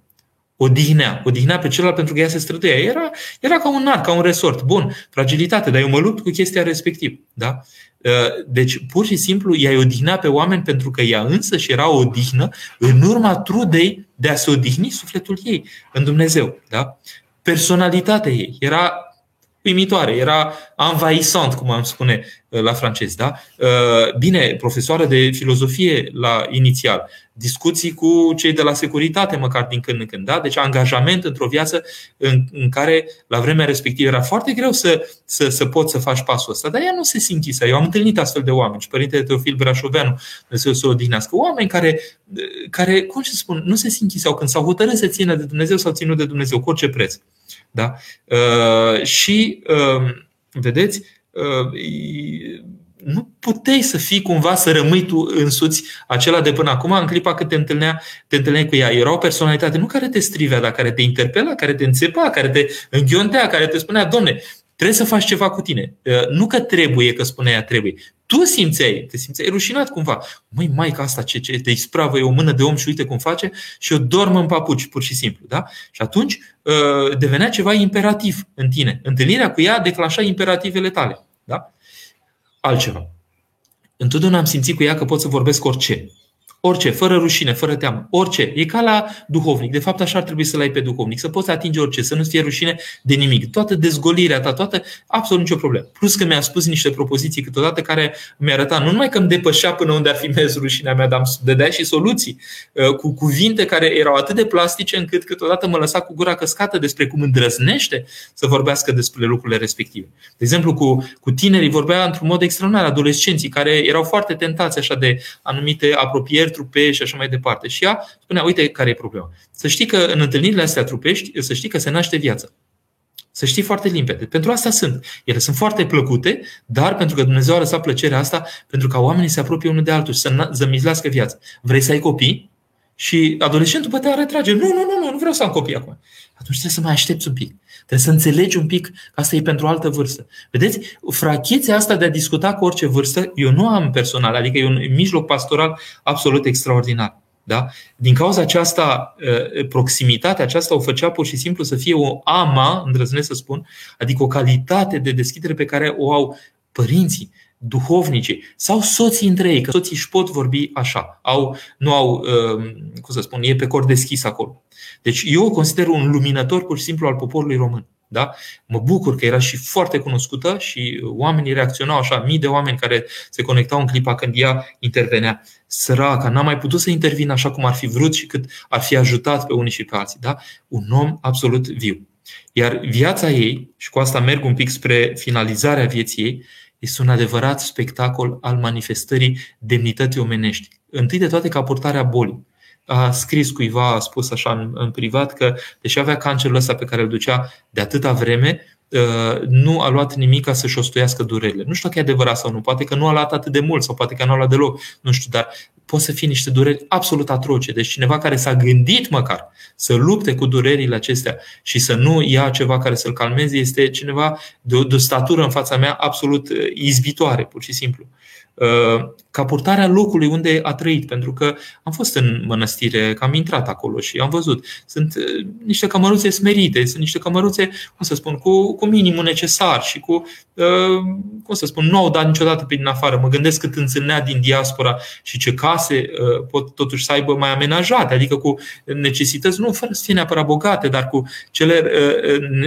Odihnea, odihnea pe celălalt pentru că ea se străduia. Era, era ca un arc, ca un resort. Bun, fragilitate, dar eu mă lupt cu chestia respectivă. Da? Uh, deci, pur și simplu, ea îi odihnea pe oameni pentru că ea însă și era o odihnă în urma trudei de a se odihni sufletul ei în Dumnezeu. Da? Personalitatea ei era uimitoare, era envahissant, cum am spune uh, la francez. Da? Uh, bine, profesoară de filozofie la inițial, discuții cu cei de la securitate, măcar din când în când. Da? Deci angajament într-o viață în, în care la vremea respectivă era foarte greu să, să, să poți să faci pasul ăsta, dar ea nu se simțise. Eu am întâlnit astfel de oameni și Părintele Teofil Brașoveanu, Dumnezeu să o odihnească, oameni care, care, cum să spun, nu se simțiseau când s-au hotărât să țină de Dumnezeu sau ținut de Dumnezeu cu orice preț. Da? Uh, și, uh, vedeți, uh, nu puteai să fii cumva să rămâi tu însuți acela de până acum în clipa când te, întâlnea, te întâlneai cu ea. Era o personalitate nu care te strivea, dar care te interpela, care te înțepa, care te înghiontea, care te spunea, domne, trebuie să faci ceva cu tine. Uh, nu că trebuie, că spunea ea trebuie. Tu simțeai, te simțeai rușinat cumva. Măi, maica asta ce, ce te ispravă, e o mână de om și uite cum face și eu dorm în papuci, pur și simplu. Da? Și atunci uh, devenea ceva imperativ în tine. Întâlnirea cu ea declanșa imperativele tale. Da? altceva. Întotdeauna am simțit cu ea că pot să vorbesc orice. Orice, fără rușine, fără teamă, orice. E ca la duhovnic. De fapt, așa ar trebui să-l ai pe duhovnic, să poți atinge orice, să nu-ți fie rușine de nimic. Toată dezgolirea ta, toată, absolut nicio problemă. Plus că mi-a spus niște propoziții câteodată care mi-arăta nu numai că îmi depășea până unde ar fi mers rușinea mea, dar îmi dădea și soluții uh, cu cuvinte care erau atât de plastice încât câteodată mă lăsa cu gura căscată despre cum îndrăznește să vorbească despre lucrurile respective. De exemplu, cu, cu tinerii vorbea într-un mod extraordinar, adolescenții care erau foarte tentați așa de anumite apropieri trupești și așa mai departe. Și ea spunea, uite care e problema. Să știi că în întâlnirile astea trupești, să știi că se naște viața. Să știi foarte limpede. Pentru asta sunt. Ele sunt foarte plăcute, dar pentru că Dumnezeu a lăsat plăcerea asta, pentru ca oamenii să apropie unul de altul și să zămizlească viața. Vrei să ai copii? Și adolescentul poate retrage. Nu, nu, nu, nu, nu vreau să am copii acum. atunci trebuie să mai aștepți un pic. Trebuie să înțelegi un pic că asta e pentru o altă vârstă. Vedeți, frachețea asta de a discuta cu orice vârstă, eu nu am personal, adică e un mijloc pastoral absolut extraordinar. Da? Din cauza aceasta, uh, proximitatea aceasta o făcea pur și simplu să fie o ama, îndrăznesc să spun, adică o calitate de deschidere pe care o au părinții, duhovnicii sau soții între ei, că soții își pot vorbi așa, au, nu au, uh, cum să spun, e pe cor deschis acolo. Deci eu o consider un luminător pur și simplu al poporului român. Da? Mă bucur că era și foarte cunoscută și oamenii reacționau așa, mii de oameni care se conectau în clipa când ea intervenea. Săraca, n-a mai putut să intervină așa cum ar fi vrut și cât ar fi ajutat pe unii și pe alții. Da? Un om absolut viu. Iar viața ei, și cu asta merg un pic spre finalizarea vieții ei, este un adevărat spectacol al manifestării demnității omenești. Întâi de toate ca purtarea bolii a scris cuiva, a spus așa în, în privat că, deși avea cancerul ăsta pe care îl ducea de atâta vreme, uh, nu a luat nimic ca să-și ostoiască durerile. Nu știu dacă e adevărat sau nu, poate că nu a luat atât de mult sau poate că nu a luat deloc, nu știu, dar pot să fie niște dureri absolut atroce. Deci cineva care s-a gândit măcar să lupte cu durerile acestea și să nu ia ceva care să-l calmeze este cineva de o, de o statură în fața mea absolut uh, izbitoare, pur și simplu. Uh, ca purtarea locului unde a trăit, pentru că am fost în mănăstire, că am intrat acolo și am văzut. Sunt uh, niște cămăruțe smerite, sunt niște cămăruțe, cum să spun, cu, cu minimul necesar și cu, uh, cum să spun, nu au dat niciodată pe din afară. Mă gândesc cât înțelnea din diaspora și ce case pot totuși să aibă mai amenajate, adică cu necesități, nu fără să fie neapărat bogate, dar cu cele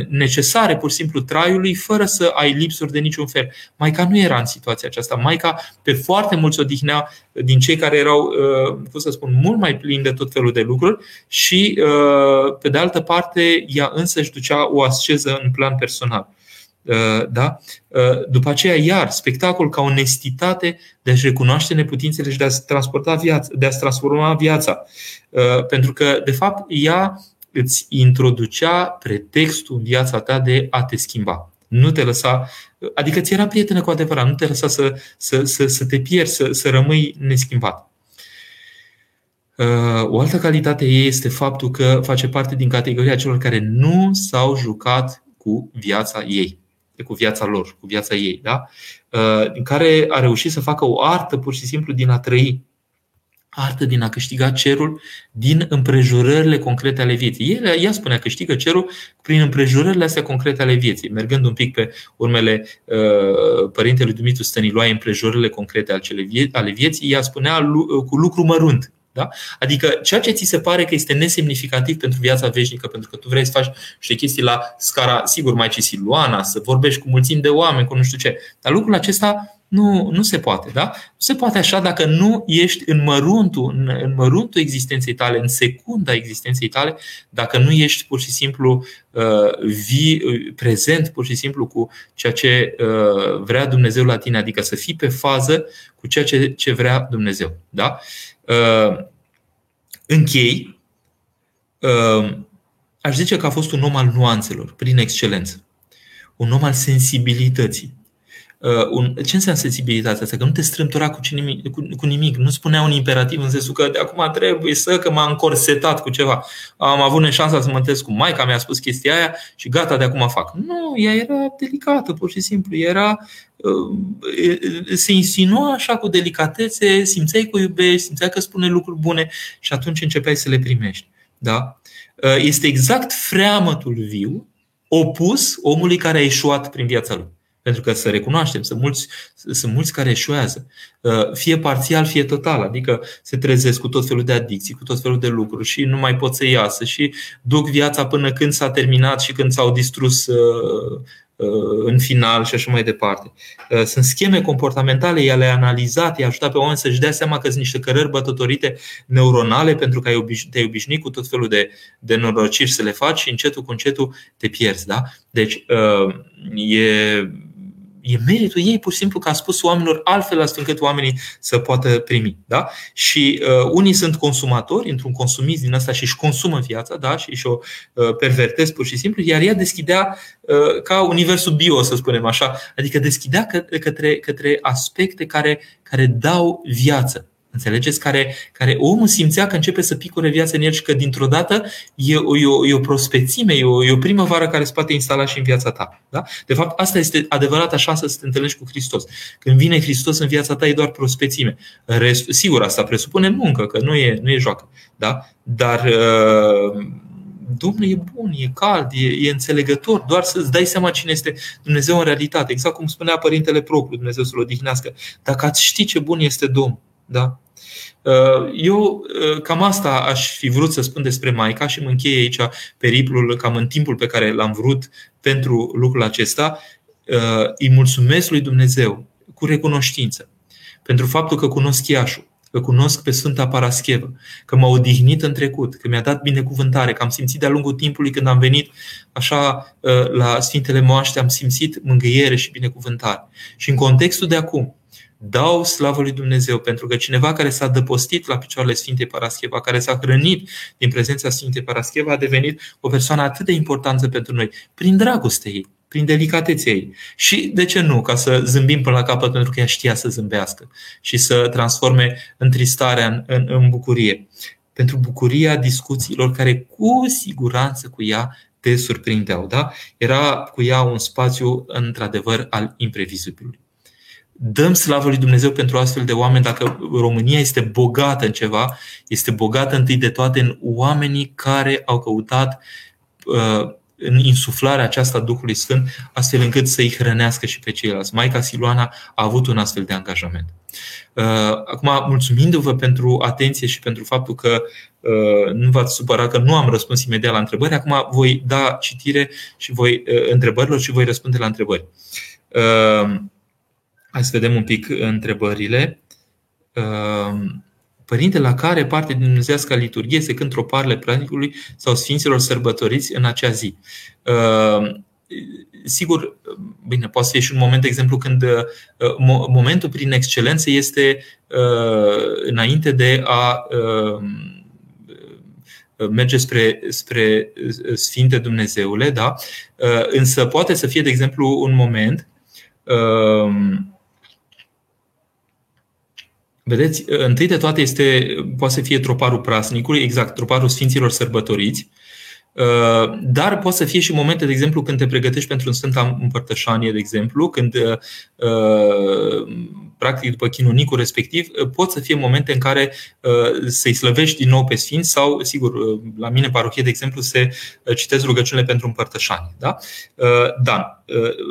necesare, pur și simplu, traiului, fără să ai lipsuri de niciun fel. Maica nu era în situația aceasta. Maica pe foarte mulți odihnea din cei care erau, uh, cum să spun, mult mai plini de tot felul de lucruri și, uh, pe de altă parte, ea însă își ducea o asceză în plan personal. Uh, da? După aceea, iar, spectacol ca onestitate de a-și recunoaște neputințele și de a-ți, transporta viața, de a-ți transforma viața. Pentru că, de fapt, ea îți introducea pretextul în viața ta de a te schimba. Nu te lăsa, adică ți era prietenă cu adevărat, nu te lăsa să, să, să, să te pierzi, să, să rămâi neschimbat. Uh, o altă calitate ei este faptul că face parte din categoria celor care nu s-au jucat cu viața ei, cu viața lor, cu viața ei, da? Uh, în care a reușit să facă o artă pur și simplu din a trăi artă din a câștiga cerul din împrejurările concrete ale vieții. El, ea spunea, câștigă cerul prin împrejurările astea concrete ale vieții. Mergând un pic pe urmele uh, părintelui Dumitru Stăniloae, împrejurările concrete ale vieții, ea spunea lu- cu lucru mărunt. Da? Adică ceea ce ți se pare că este nesemnificativ pentru viața veșnică, pentru că tu vrei să faci și chestii la scara, sigur, mai Siluana, să vorbești cu mulțimi de oameni, cu nu știu ce. Dar lucrul acesta nu, nu se poate, da? Nu se poate așa dacă nu ești în măruntul, în, în măruntul existenței tale, în secunda existenței tale, dacă nu ești pur și simplu uh, vii, uh, prezent pur și simplu cu ceea ce uh, vrea Dumnezeu la tine, adică să fii pe fază cu ceea ce, ce vrea Dumnezeu. Da? Uh, închei, uh, aș zice că a fost un om al nuanțelor, prin excelență. Un om al sensibilității Uh, un, ce înseamnă sensibilitatea asta? Că nu te strâmtura cu, nimic, cu, cu nimic. Nu spunea un imperativ în sensul că de acum trebuie să, că m-am încorsetat cu ceva. Am avut șansa să mă întâlnesc cu maica, mi-a spus chestia aia și gata, de acum fac. Nu, ea era delicată, pur și simplu. Era, uh, se insinua așa cu delicatețe, simțeai că o iubești, simțeai că spune lucruri bune și atunci începeai să le primești. Da? Uh, este exact freamătul viu opus omului care a ieșuat prin viața lui. Pentru că să recunoaștem, sunt mulți, sunt mulți care eșuează, uh, fie parțial, fie total, adică se trezesc cu tot felul de adicții, cu tot felul de lucruri și nu mai pot să iasă și duc viața până când s-a terminat și când s-au distrus uh, uh, în final și așa mai departe. Sunt scheme comportamentale, ele analizate, ajută pe oameni să-și dea seama că sunt niște cărări bătătorite neuronale pentru că te-ai obișnuit cu tot felul de, de norociri să le faci și încetul cu încetul te pierzi. Da? Deci e e meritul ei pur și simplu că a spus oamenilor altfel astfel încât oamenii să poată primi. Da? Și uh, unii sunt consumatori, într-un consumism din asta și își consumă viața da? și și-o uh, pervertesc pur și simplu, iar ea deschidea uh, ca universul bio, să spunem așa, adică deschidea către, către aspecte care, care dau viață. Înțelegeți? Care, care omul simțea că începe să picure viața în el și că dintr-o dată e o, e o, e o prospețime, e o, e o primăvară care se poate instala și în viața ta. Da? De fapt, asta este adevărata șansă să te întâlnești cu Hristos. Când vine Hristos în viața ta, e doar prospețime. Rest, sigur, asta presupune muncă, că nu e, nu e joacă. Da? Dar uh, Domnul e bun, e cald, e, e înțelegător, doar să-ți dai seama cine este Dumnezeu în realitate. Exact cum spunea Părintele Propriu, Dumnezeu să-l odihnească. Dacă ați ști ce bun este Domnul, da? Uh, eu uh, cam asta aș fi vrut să spun despre Maica și mă încheie aici periplul cam în timpul pe care l-am vrut pentru lucrul acesta. Uh, îi mulțumesc lui Dumnezeu cu recunoștință pentru faptul că cunosc Iașul, că cunosc pe Sfânta Paraschevă, că m-a odihnit în trecut, că mi-a dat binecuvântare, că am simțit de-a lungul timpului când am venit așa la Sfintele Moaște, am simțit mângâiere și binecuvântare. Și în contextul de acum, Dau slavă lui Dumnezeu pentru că cineva care s-a dăpostit la picioarele Sfintei Parascheva, care s-a hrănit din prezența Sfintei Parascheva, a devenit o persoană atât de importantă pentru noi, prin dragostea ei, prin delicatețea ei. Și de ce nu? Ca să zâmbim până la capăt pentru că ea știa să zâmbească și să transforme întristarea în, în, în bucurie. Pentru bucuria discuțiilor care cu siguranță cu ea te surprindeau. Da? Era cu ea un spațiu într-adevăr al imprevizibilului dăm slavă lui Dumnezeu pentru astfel de oameni. Dacă România este bogată în ceva, este bogată întâi de toate în oamenii care au căutat uh, în insuflarea aceasta Duhului Sfânt, astfel încât să-i hrănească și pe ceilalți. Maica Siluana a avut un astfel de angajament. Uh, acum, mulțumindu-vă pentru atenție și pentru faptul că uh, nu v-ați supărat că nu am răspuns imediat la întrebări, acum voi da citire și voi întrebărilor și voi răspunde la întrebări. Hai să vedem un pic întrebările. Ehm, Părinte, la care parte din Dumnezească liturghie se cânt troparele praznicului sau Sfinților sărbătoriți în acea zi? Ehm, sigur, bine, poate fi și un moment, de exemplu, când uh, momentul prin excelență este uh, înainte de a ehm, merge spre, spre Sfinte Dumnezeule, da? Uh, însă poate să fie, de exemplu, un moment Vedeți, întâi de toate este, poate să fie troparul prasnicului, exact, troparul Sfinților Sărbătoriți, uh, dar poate să fie și momente, de exemplu, când te pregătești pentru un Sfânta Împărtășanie, de exemplu, când uh, practic după chinunicul respectiv, uh, pot să fie momente în care uh, să-i slăvești din nou pe Sfinți sau, sigur, uh, la mine parohie, de exemplu, se citesc rugăciunile pentru împărtășani. Da? Dan,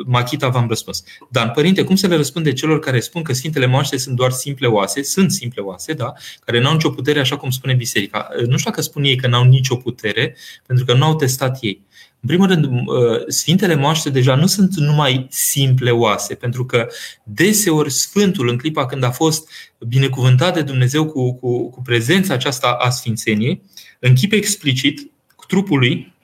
Machita v-am răspuns. Dan, părinte, cum să le răspunde celor care spun că Sfintele Moaște sunt doar simple oase, sunt simple oase, da? care n-au nicio putere, așa cum spune Biserica. Nu știu dacă spun ei că n-au nicio putere, pentru că nu au testat ei. În primul rând, uh, Sfintele Moaște deja nu sunt numai simple oase, pentru că deseori Sfântul, în clipa când a fost binecuvântat de Dumnezeu cu, cu, cu prezența aceasta a Sfințeniei, în chip explicit, cu trupul lui,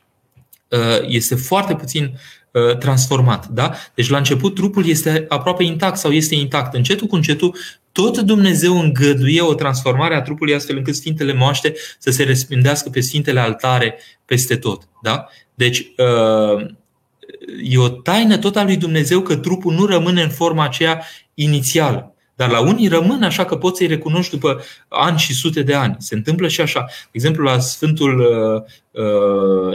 uh, este foarte puțin uh, transformat. Da? Deci la început trupul este aproape intact sau este intact. Încetul cu încetul tot Dumnezeu îngăduie o transformare a trupului astfel încât Sfintele Moaște să se respindească pe Sfintele Altare peste tot. Da? Deci, uh, e o taină tot a lui Dumnezeu că trupul nu rămâne în forma aceea inițială. Dar la unii rămân așa că poți să-i recunoști după ani și sute de ani. Se întâmplă și așa. De exemplu, la Sfântul uh, Uh,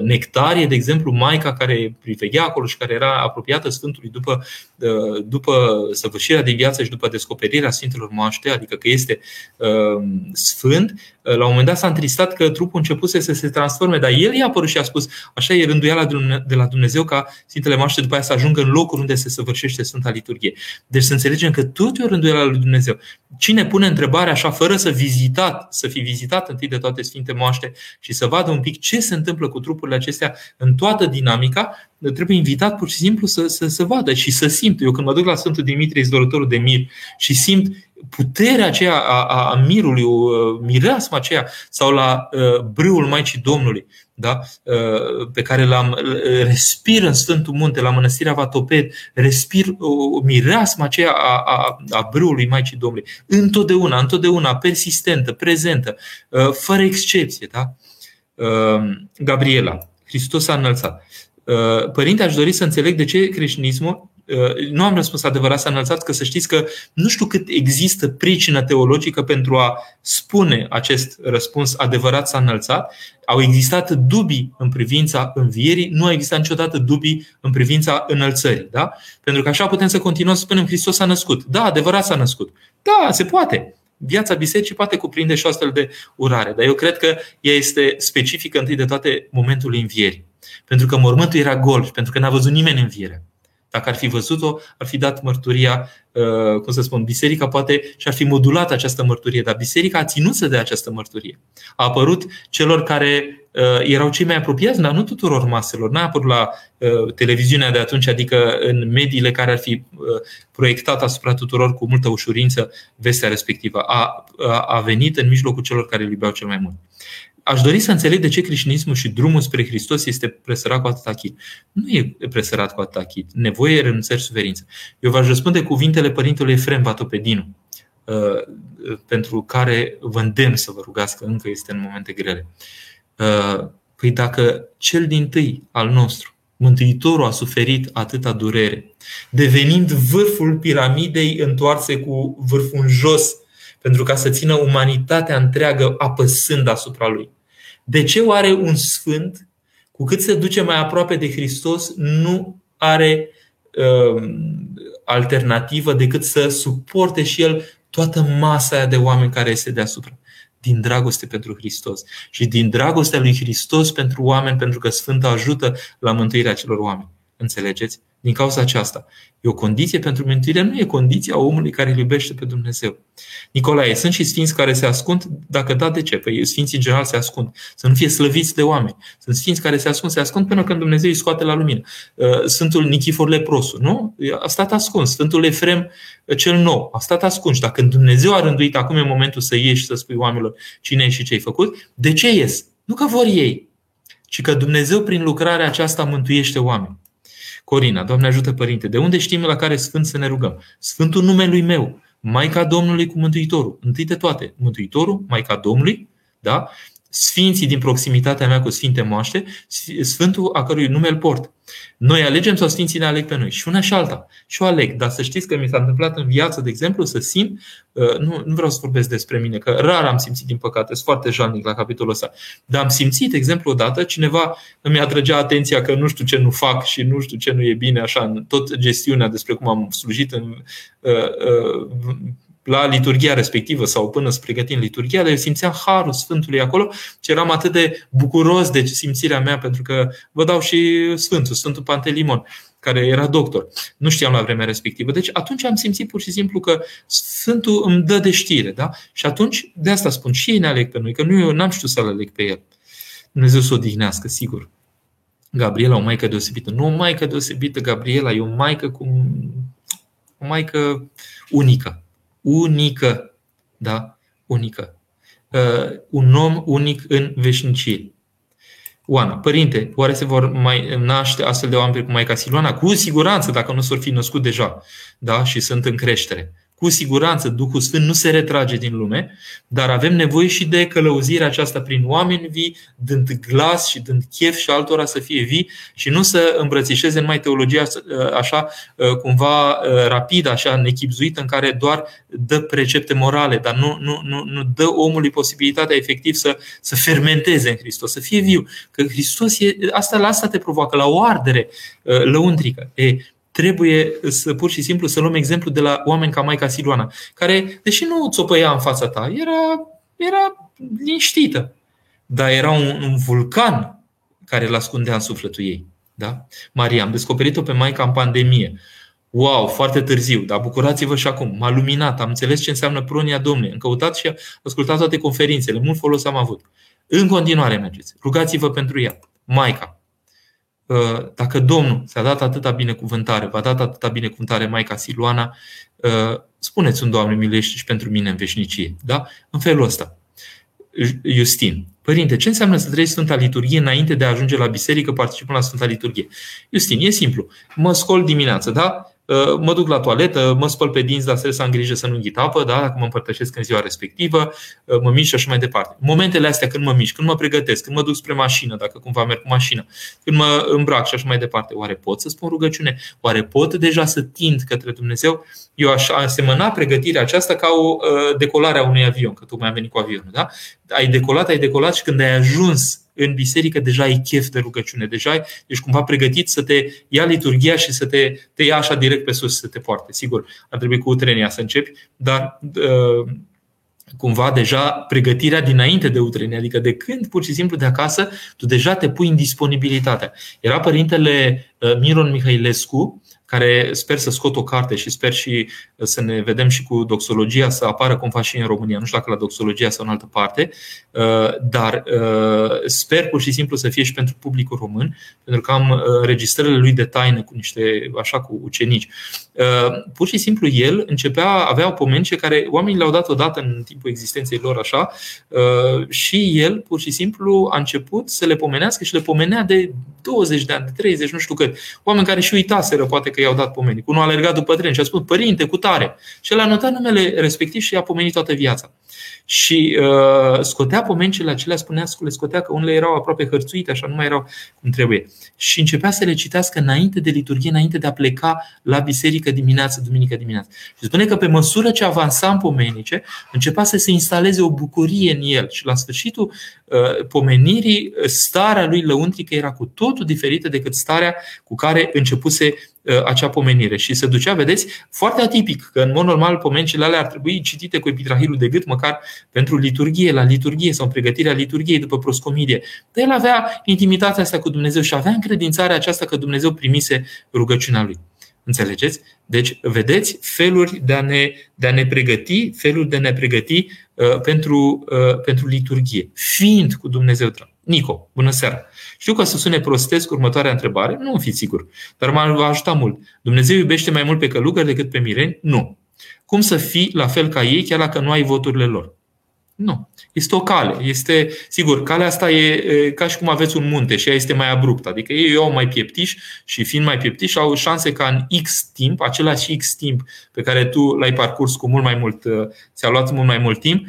nectarie, de exemplu, Maica care priveghea acolo și care era apropiată Sfântului după, uh, după săvârșirea din viață și după descoperirea Sfintelor Moaște, adică că este uh, Sfânt, la un moment dat s-a întristat că trupul începuse să se transforme, dar el i-a apărut și a spus, așa e rânduiala de la Dumnezeu ca Sfintele Moaște după aia să ajungă în locul unde se săvârșește Sfânta Liturghie. Deci să înțelegem că tot e o rânduială lui Dumnezeu. Cine pune întrebarea așa, fără să vizitat, să fi vizitat întâi de toate Sfinte Moaște și să vadă un pic ce se întâmplă cu trupurile acestea în toată dinamica, trebuie invitat pur și simplu să, să, să vadă și să simtă. Eu când mă duc la Sfântul Dimitrie, izolătorul de mir, și simt puterea aceea a, a, a mirului, uh, mireasma aceea, sau la uh, brâul Maicii Domnului, da? Uh, pe care l-am respir în Sfântul Munte, la Mănăstirea Vatoped, respir o mireasma aceea a, a, a brâului Maicii Domnului. Întotdeauna, întotdeauna, persistentă, prezentă, uh, fără excepție. Da? Gabriela, Hristos a înălțat. Părinte, aș dori să înțeleg de ce creștinismul Nu am răspuns adevărat să înălțați, că să știți că nu știu cât există pricină teologică pentru a spune acest răspuns adevărat s-a înălțat. Au existat dubii în privința învierii, nu a existat niciodată dubii în privința înălțării. Da? Pentru că așa putem să continuăm să spunem Hristos s-a născut. Da, adevărat s-a născut. Da, se poate viața bisericii poate cuprinde și o astfel de urare, dar eu cred că ea este specifică întâi de toate momentului învierii. Pentru că mormântul era gol și pentru că n-a văzut nimeni învierea. Dacă ar fi văzut-o, ar fi dat mărturia, uh, cum să spun, biserica poate și ar fi modulat această mărturie, dar biserica a ținut să dea această mărturie. A apărut celor care uh, erau cei mai apropiați, dar nu tuturor maselor. N-a apărut la uh, televiziunea de atunci, adică în mediile care ar fi proiectat asupra tuturor cu multă ușurință vestea respectivă. A, a venit în mijlocul celor care îl iubeau cel mai mult aș dori să înțeleg de ce creștinismul și drumul spre Hristos este presărat cu atâta chit. Nu e presărat cu atâta chit. Nevoie, renunțări, suferință. Eu v-aș răspunde cuvintele părintelui Efrem Vatopedinu, uh, pentru care vă îndemn să vă rugați că încă este în momente grele. Uh, păi dacă cel din tâi al nostru, Mântuitorul a suferit atâta durere, devenind vârful piramidei întoarse cu vârful în jos, pentru ca să țină umanitatea întreagă apăsând asupra lui. De ce oare un sfânt, cu cât se duce mai aproape de Hristos, nu are uh, alternativă decât să suporte și el toată masa aia de oameni care este deasupra? Din dragoste pentru Hristos și din dragostea lui Hristos pentru oameni, pentru că Sfântul ajută la mântuirea celor oameni. Înțelegeți? Din cauza aceasta. E o condiție pentru mântuire, nu e condiția omului care îl iubește pe Dumnezeu. Nicolae, sunt și sfinți care se ascund? Dacă da, de ce? Păi sfinții în general se ascund. Să nu fie slăviți de oameni. Sunt sfinți care se ascund, se ascund până când Dumnezeu îi scoate la lumină. Uh, Sfântul Nichifor Leprosu, nu? A stat ascuns. Sfântul Efrem uh, cel nou, a stat ascuns. Dacă Dumnezeu a rânduit acum e momentul să ieși și să spui oamenilor cine e și ce ai făcut, de ce ies? Nu că vor ei, ci că Dumnezeu prin lucrarea aceasta mântuiește oameni. Corina, Doamne ajută Părinte, de unde știm la care Sfânt să ne rugăm? Sfântul numelui meu, Maica Domnului cu Mântuitorul. Întâi de toate, Mântuitorul, Maica Domnului, da? Sfinții din proximitatea mea cu Sfinte Moaște, Sfântul a cărui nume îl port. Noi alegem sau Sfinții ne aleg pe noi. Și una și alta. Și o aleg. Dar să știți că mi s-a întâmplat în viață, de exemplu, să simt, uh, nu, nu vreau să vorbesc despre mine, că rar am simțit, din păcate, sunt foarte jalnic la capitolul ăsta, dar am simțit, de exemplu, odată, cineva îmi atrăgea atenția că nu știu ce nu fac și nu știu ce nu e bine, așa, în tot gestiunea despre cum am slujit în uh, uh, la liturgia respectivă sau până să pregătim liturgia, dar eu simțeam harul Sfântului acolo și eram atât de bucuros de simțirea mea pentru că vă dau și Sfântul, Sfântul Pantelimon care era doctor. Nu știam la vremea respectivă. Deci atunci am simțit pur și simplu că Sfântul îmi dă de știre. Da? Și atunci, de asta spun, și ei ne aleg pe noi, că nu eu n-am știut să-L aleg pe El. Dumnezeu să o dignească, sigur. Gabriela, o maică deosebită. Nu o maică deosebită, Gabriela, e o maică cu o maică unică unică. Da? Unică. Uh, un om unic în veșnicie. Oana, părinte, oare se vor mai naște astfel de oameni precum Maica Siluana? Cu siguranță, dacă nu s-or fi născut deja da? și sunt în creștere. Cu siguranță Duhul Sfânt nu se retrage din lume, dar avem nevoie și de călăuzirea aceasta prin oameni vii, dând glas și dând chef și altora să fie vii și nu să îmbrățișeze numai teologia ă, așa ă, cumva ă, rapid, așa nechipzuită, în care doar dă precepte morale, dar nu, nu, nu, nu dă omului posibilitatea efectiv să, să fermenteze în Hristos, să fie viu. Că Hristos e, asta la asta te provoacă, la o ardere lăuntrică. E, trebuie să pur și simplu să luăm exemplu de la oameni ca Maica Siluana, care, deși nu țopăia în fața ta, era, era liniștită, dar era un, un vulcan care îl ascundea în sufletul ei. Da? Maria, am descoperit-o pe Maica în pandemie. Wow, foarte târziu, dar bucurați-vă și acum. M-a luminat, am înțeles ce înseamnă pronia Domnului. Am căutat și am ascultat toate conferințele. Mult folos am avut. În continuare mergeți. Rugați-vă pentru ea. Maica, Uh, dacă Domnul ți-a dat atâta binecuvântare, v-a dat atâta binecuvântare Maica Siluana, uh, spuneți un Doamne milește și pentru mine în veșnicie. Da? În felul ăsta. Justin. Părinte, ce înseamnă să trăiești Sfânta Liturghie înainte de a ajunge la biserică participând la Sfânta Liturghie? Justin, e simplu. Mă scol dimineața, da? Uh, mă duc la toaletă, mă spăl pe dinți, dar trebuie să am grijă să nu înghit apă, da? dacă mă împărtășesc în ziua respectivă, uh, mă mișc și așa mai departe. Momentele astea când mă mișc, când mă pregătesc, când mă duc spre mașină, dacă cumva merg cu mașină, când mă îmbrac și așa mai departe, oare pot să spun rugăciune? Oare pot deja să tind către Dumnezeu? Eu aș asemăna pregătirea aceasta ca o decolare a unui avion, că tocmai am venit cu avionul. Da? Ai decolat, ai decolat și când ai ajuns în biserică deja ai chef de rugăciune, deja ești cumva pregătit să te ia liturgia și să te, te ia așa direct pe sus, să te poarte. Sigur, ar trebui cu utrenia să începi, dar uh, cumva deja pregătirea dinainte de utrenie, adică de când pur și simplu de acasă, tu deja te pui în disponibilitate. Era părintele uh, Miron Mihailescu, care sper să scot o carte și sper și uh, să ne vedem și cu doxologia să apară cumva și în România, nu știu dacă la doxologia sau în altă parte, uh, dar uh, sper pur și simplu să fie și pentru publicul român, pentru că am registrările lui de taină cu niște, așa, cu ucenici. Pur și simplu el începea, avea o pomence care oamenii le-au dat odată în timpul existenței lor așa și el pur și simplu a început să le pomenească și le pomenea de 20 de ani, de 30, nu știu cât. Oameni care și uitaseră poate că i-au dat pomenic. Unul a alergat după tren și a spus, părinte, cu tare. Și el a notat numele respectiv și i-a pomenit toată viața. Și uh, scotea pomencile acelea, spunea că le scotea că unele erau aproape hărțuite, așa nu mai erau cum trebuie. Și începea să le citească înainte de liturghie, înainte de a pleca la biserică dimineață, duminică dimineață. Și spune că pe măsură ce avansa în pomenice, începea să se instaleze o bucurie în el. Și la sfârșitul uh, pomenirii, starea lui lăuntrică era cu totul diferită decât starea cu care începuse Uh, acea pomenire și se ducea, vedeți, foarte atipic, că în mod normal pomencile alea ar trebui citite cu epitrahilul de gât, măcar pentru liturgie, la liturgie sau în pregătirea liturgiei după proscomidie. Dar el avea intimitatea asta cu Dumnezeu și avea încredințarea aceasta că Dumnezeu primise rugăciunea lui. Înțelegeți? Deci, vedeți feluri de a ne, de a ne pregăti, feluri de a ne pregăti uh, pentru, uh, pentru liturgie, fiind cu Dumnezeu. Nico, bună seara! Știu că o să sune prostesc următoarea întrebare, nu fi sigur, dar m-a ajutat mult. Dumnezeu iubește mai mult pe călugări decât pe mireni? Nu. Cum să fii la fel ca ei, chiar dacă nu ai voturile lor? Nu. Este o cale. Este, sigur, calea asta e ca și cum aveți un munte și ea este mai abruptă. Adică ei au mai pieptiși și fiind mai pieptiși au șanse ca în X timp, același X timp pe care tu l-ai parcurs cu mult mai mult, ți-a luat mult mai mult timp,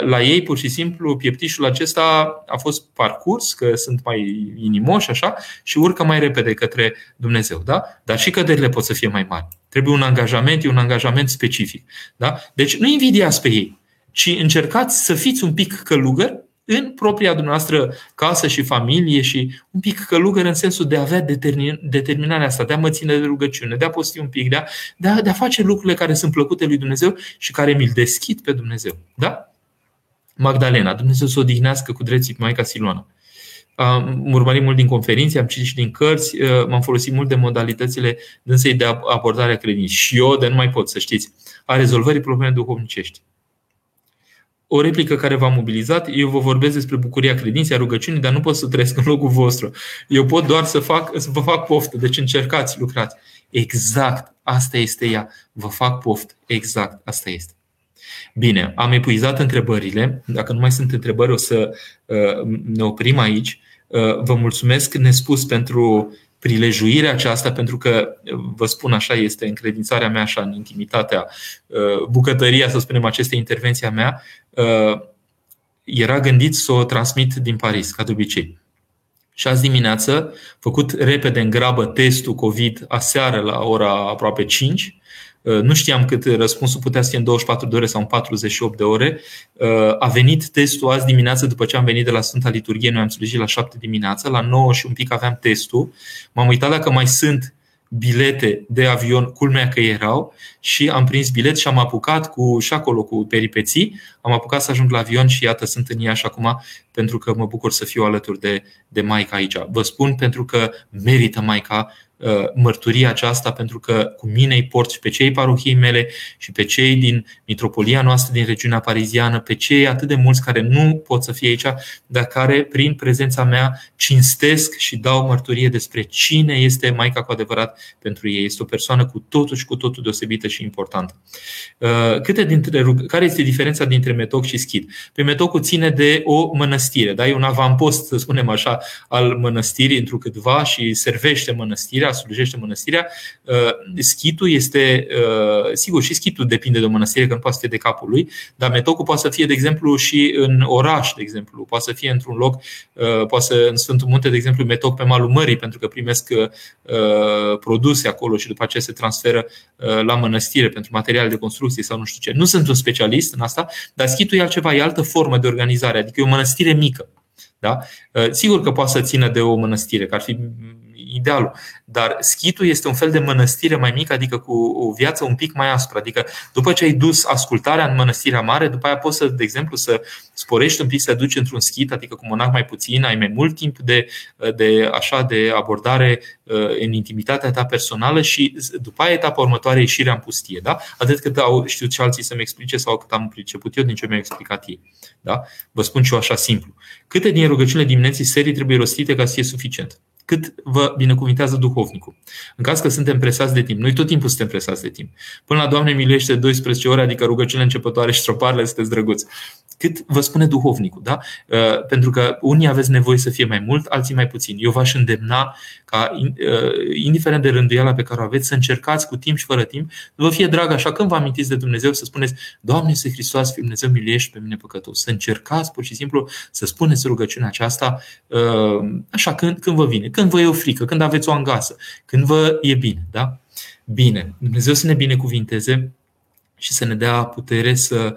la ei pur și simplu pieptișul acesta a fost parcurs, că sunt mai inimoși așa și urcă mai repede către Dumnezeu. Da? Dar și căderile pot să fie mai mari. Trebuie un angajament, e un angajament specific. Da? Deci nu invidiați pe ei ci încercați să fiți un pic călugăr în propria dumneavoastră casă și familie și un pic călugăr în sensul de a avea determinarea asta, de a mă ține de rugăciune, de a posti un pic, de a, de a, de a face lucrurile care sunt plăcute lui Dumnezeu și care mi-l deschid pe Dumnezeu. Da? Magdalena, Dumnezeu să o odihnească cu dreții Maica Siloana. Am urmărit mult din conferințe, am citit și din cărți, uh, m-am folosit mult de modalitățile dânsei de abordare a credinței. Și eu, de nu mai pot, să știți, a rezolvării probleme duhovnicești o replică care v-a mobilizat. Eu vă vorbesc despre bucuria credinței, a rugăciunii, dar nu pot să trăiesc în locul vostru. Eu pot doar să, fac, să vă fac poftă. Deci încercați, lucrați. Exact, asta este ea. Vă fac poftă. Exact, asta este. Bine, am epuizat întrebările. Dacă nu mai sunt întrebări, o să uh, ne oprim aici. Uh, vă mulțumesc nespus pentru prilejuirea aceasta, pentru că, vă spun așa, este încredințarea mea așa în intimitatea, uh, bucătăria, să spunem, acestei intervenții a mea, uh, era gândit să o transmit din Paris, ca de obicei. Și azi dimineață, făcut repede în grabă testul COVID aseară la ora aproape 5, Uh, nu știam cât răspunsul putea să fie în 24 de ore sau în 48 de ore. Uh, a venit testul azi dimineață după ce am venit de la Sfânta Liturghie. Noi am slujit la 7 dimineața, la 9 și un pic aveam testul. M-am uitat dacă mai sunt bilete de avion, culmea că erau, și am prins bilet și am apucat cu și acolo cu peripeții, am apucat să ajung la avion și iată sunt în Iași acum pentru că mă bucur să fiu alături de, de Maica aici. Vă spun pentru că merită Maica Uh, mărturia aceasta pentru că cu mine îi port și pe cei parohiei mele și pe cei din mitropolia noastră din regiunea pariziană, pe cei atât de mulți care nu pot să fie aici, dar care prin prezența mea cinstesc și dau mărturie despre cine este Maica cu adevărat pentru ei. Este o persoană cu totul și cu totul deosebită și importantă. Uh, câte dintre, care este diferența dintre metoc și schid? Pe metocul ține de o mănăstire, da? e un avampost, să spunem așa, al mănăstirii într-o câtva și servește mănăstirea mănăstirea, slujește mănăstirea. Schitul este, sigur, și schitul depinde de o mănăstire, că nu poate să fie de capul lui, dar metocul poate să fie, de exemplu, și în oraș, de exemplu, poate să fie într-un loc, poate să în Sfântul Munte, de exemplu, metoc pe malul mării, pentru că primesc produse acolo și după aceea se transferă la mănăstire pentru materiale de construcție sau nu știu ce. Nu sunt un specialist în asta, dar schitul e altceva, e altă formă de organizare, adică e o mănăstire mică. Da? Sigur că poate să țină de o mănăstire, că ar fi idealul. Dar schitul este un fel de mănăstire mai mică, adică cu o viață un pic mai aspră. Adică după ce ai dus ascultarea în mănăstirea mare, după aia poți să, de exemplu, să sporești un pic, să duci într-un schit, adică cu monah mai puțin, ai mai mult timp de, de, așa, de abordare uh, în intimitatea ta personală și după aia etapa următoare ieșirea în pustie. Da? Atât cât au știut și alții să-mi explice sau cât am priceput eu din ce mi-au explicat ei. Da? Vă spun și eu așa simplu. Câte din rugăciunile dimineții serii trebuie rostite ca să fie suficient? Cât vă binecuvintează duhovnicul. În caz că suntem presați de timp, noi tot timpul suntem presați de timp. Până la Doamne miluiește 12 ore, adică rugăciunile începătoare și troparele, sunteți drăguți cât vă spune duhovnicul. Da? Uh, pentru că unii aveți nevoie să fie mai mult, alții mai puțin. Eu v-aș îndemna ca, uh, indiferent de rânduiala pe care o aveți, să încercați cu timp și fără timp, să vă fie drag așa când vă amintiți de Dumnezeu să spuneți Doamne, să Hristos, fi Dumnezeu, miliești pe mine păcătos. Să încercați pur și simplu să spuneți rugăciunea aceasta uh, așa când, când vă vine, când vă e o frică, când aveți o angasă, când vă e bine. Da? Bine. Dumnezeu să ne binecuvinteze și să ne dea putere să,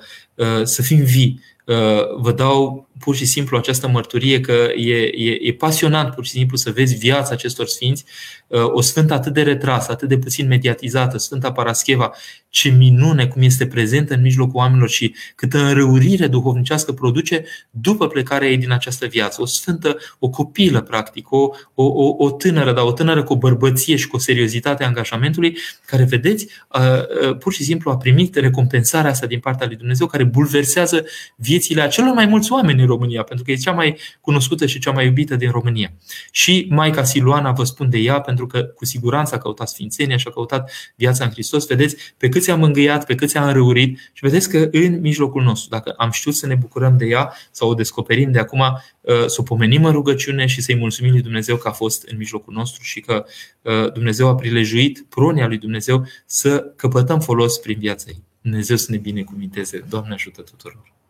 să fim vii. Uh, vă dau pur și simplu această mărturie că e, e, e pasionant pur și simplu să vezi viața acestor sfinți, uh, o sfântă atât de retrasă, atât de puțin mediatizată, Sfânta Parascheva, ce minune cum este prezentă în mijlocul oamenilor și câtă înrăurire duhovnicească produce după plecarea ei din această viață. O sfântă, o copilă, practic, o, o, o, o tânără, dar o tânără cu o bărbăție și cu o seriozitate a angajamentului, care, vedeți, uh, pur și simplu a primit recompensarea asta din partea lui Dumnezeu, care bulversează viețile a celor mai mulți oameni în România, pentru că e cea mai cunoscută și cea mai iubită din România. Și Maica Siluana vă spun de ea, pentru că cu siguranță a căutat sfințenia și a căutat viața în Hristos. Vedeți pe cât ți-a mângâiat, pe cât ți-a înrăurit și vedeți că în mijlocul nostru, dacă am știut să ne bucurăm de ea sau o descoperim de acum, uh, să o pomenim în rugăciune și să-i mulțumim lui Dumnezeu că a fost în mijlocul nostru și că uh, Dumnezeu a prilejuit pronia lui Dumnezeu să căpătăm folos prin viața ei. Dumnezeu să ne binecuvinteze. Doamne ajută tuturor!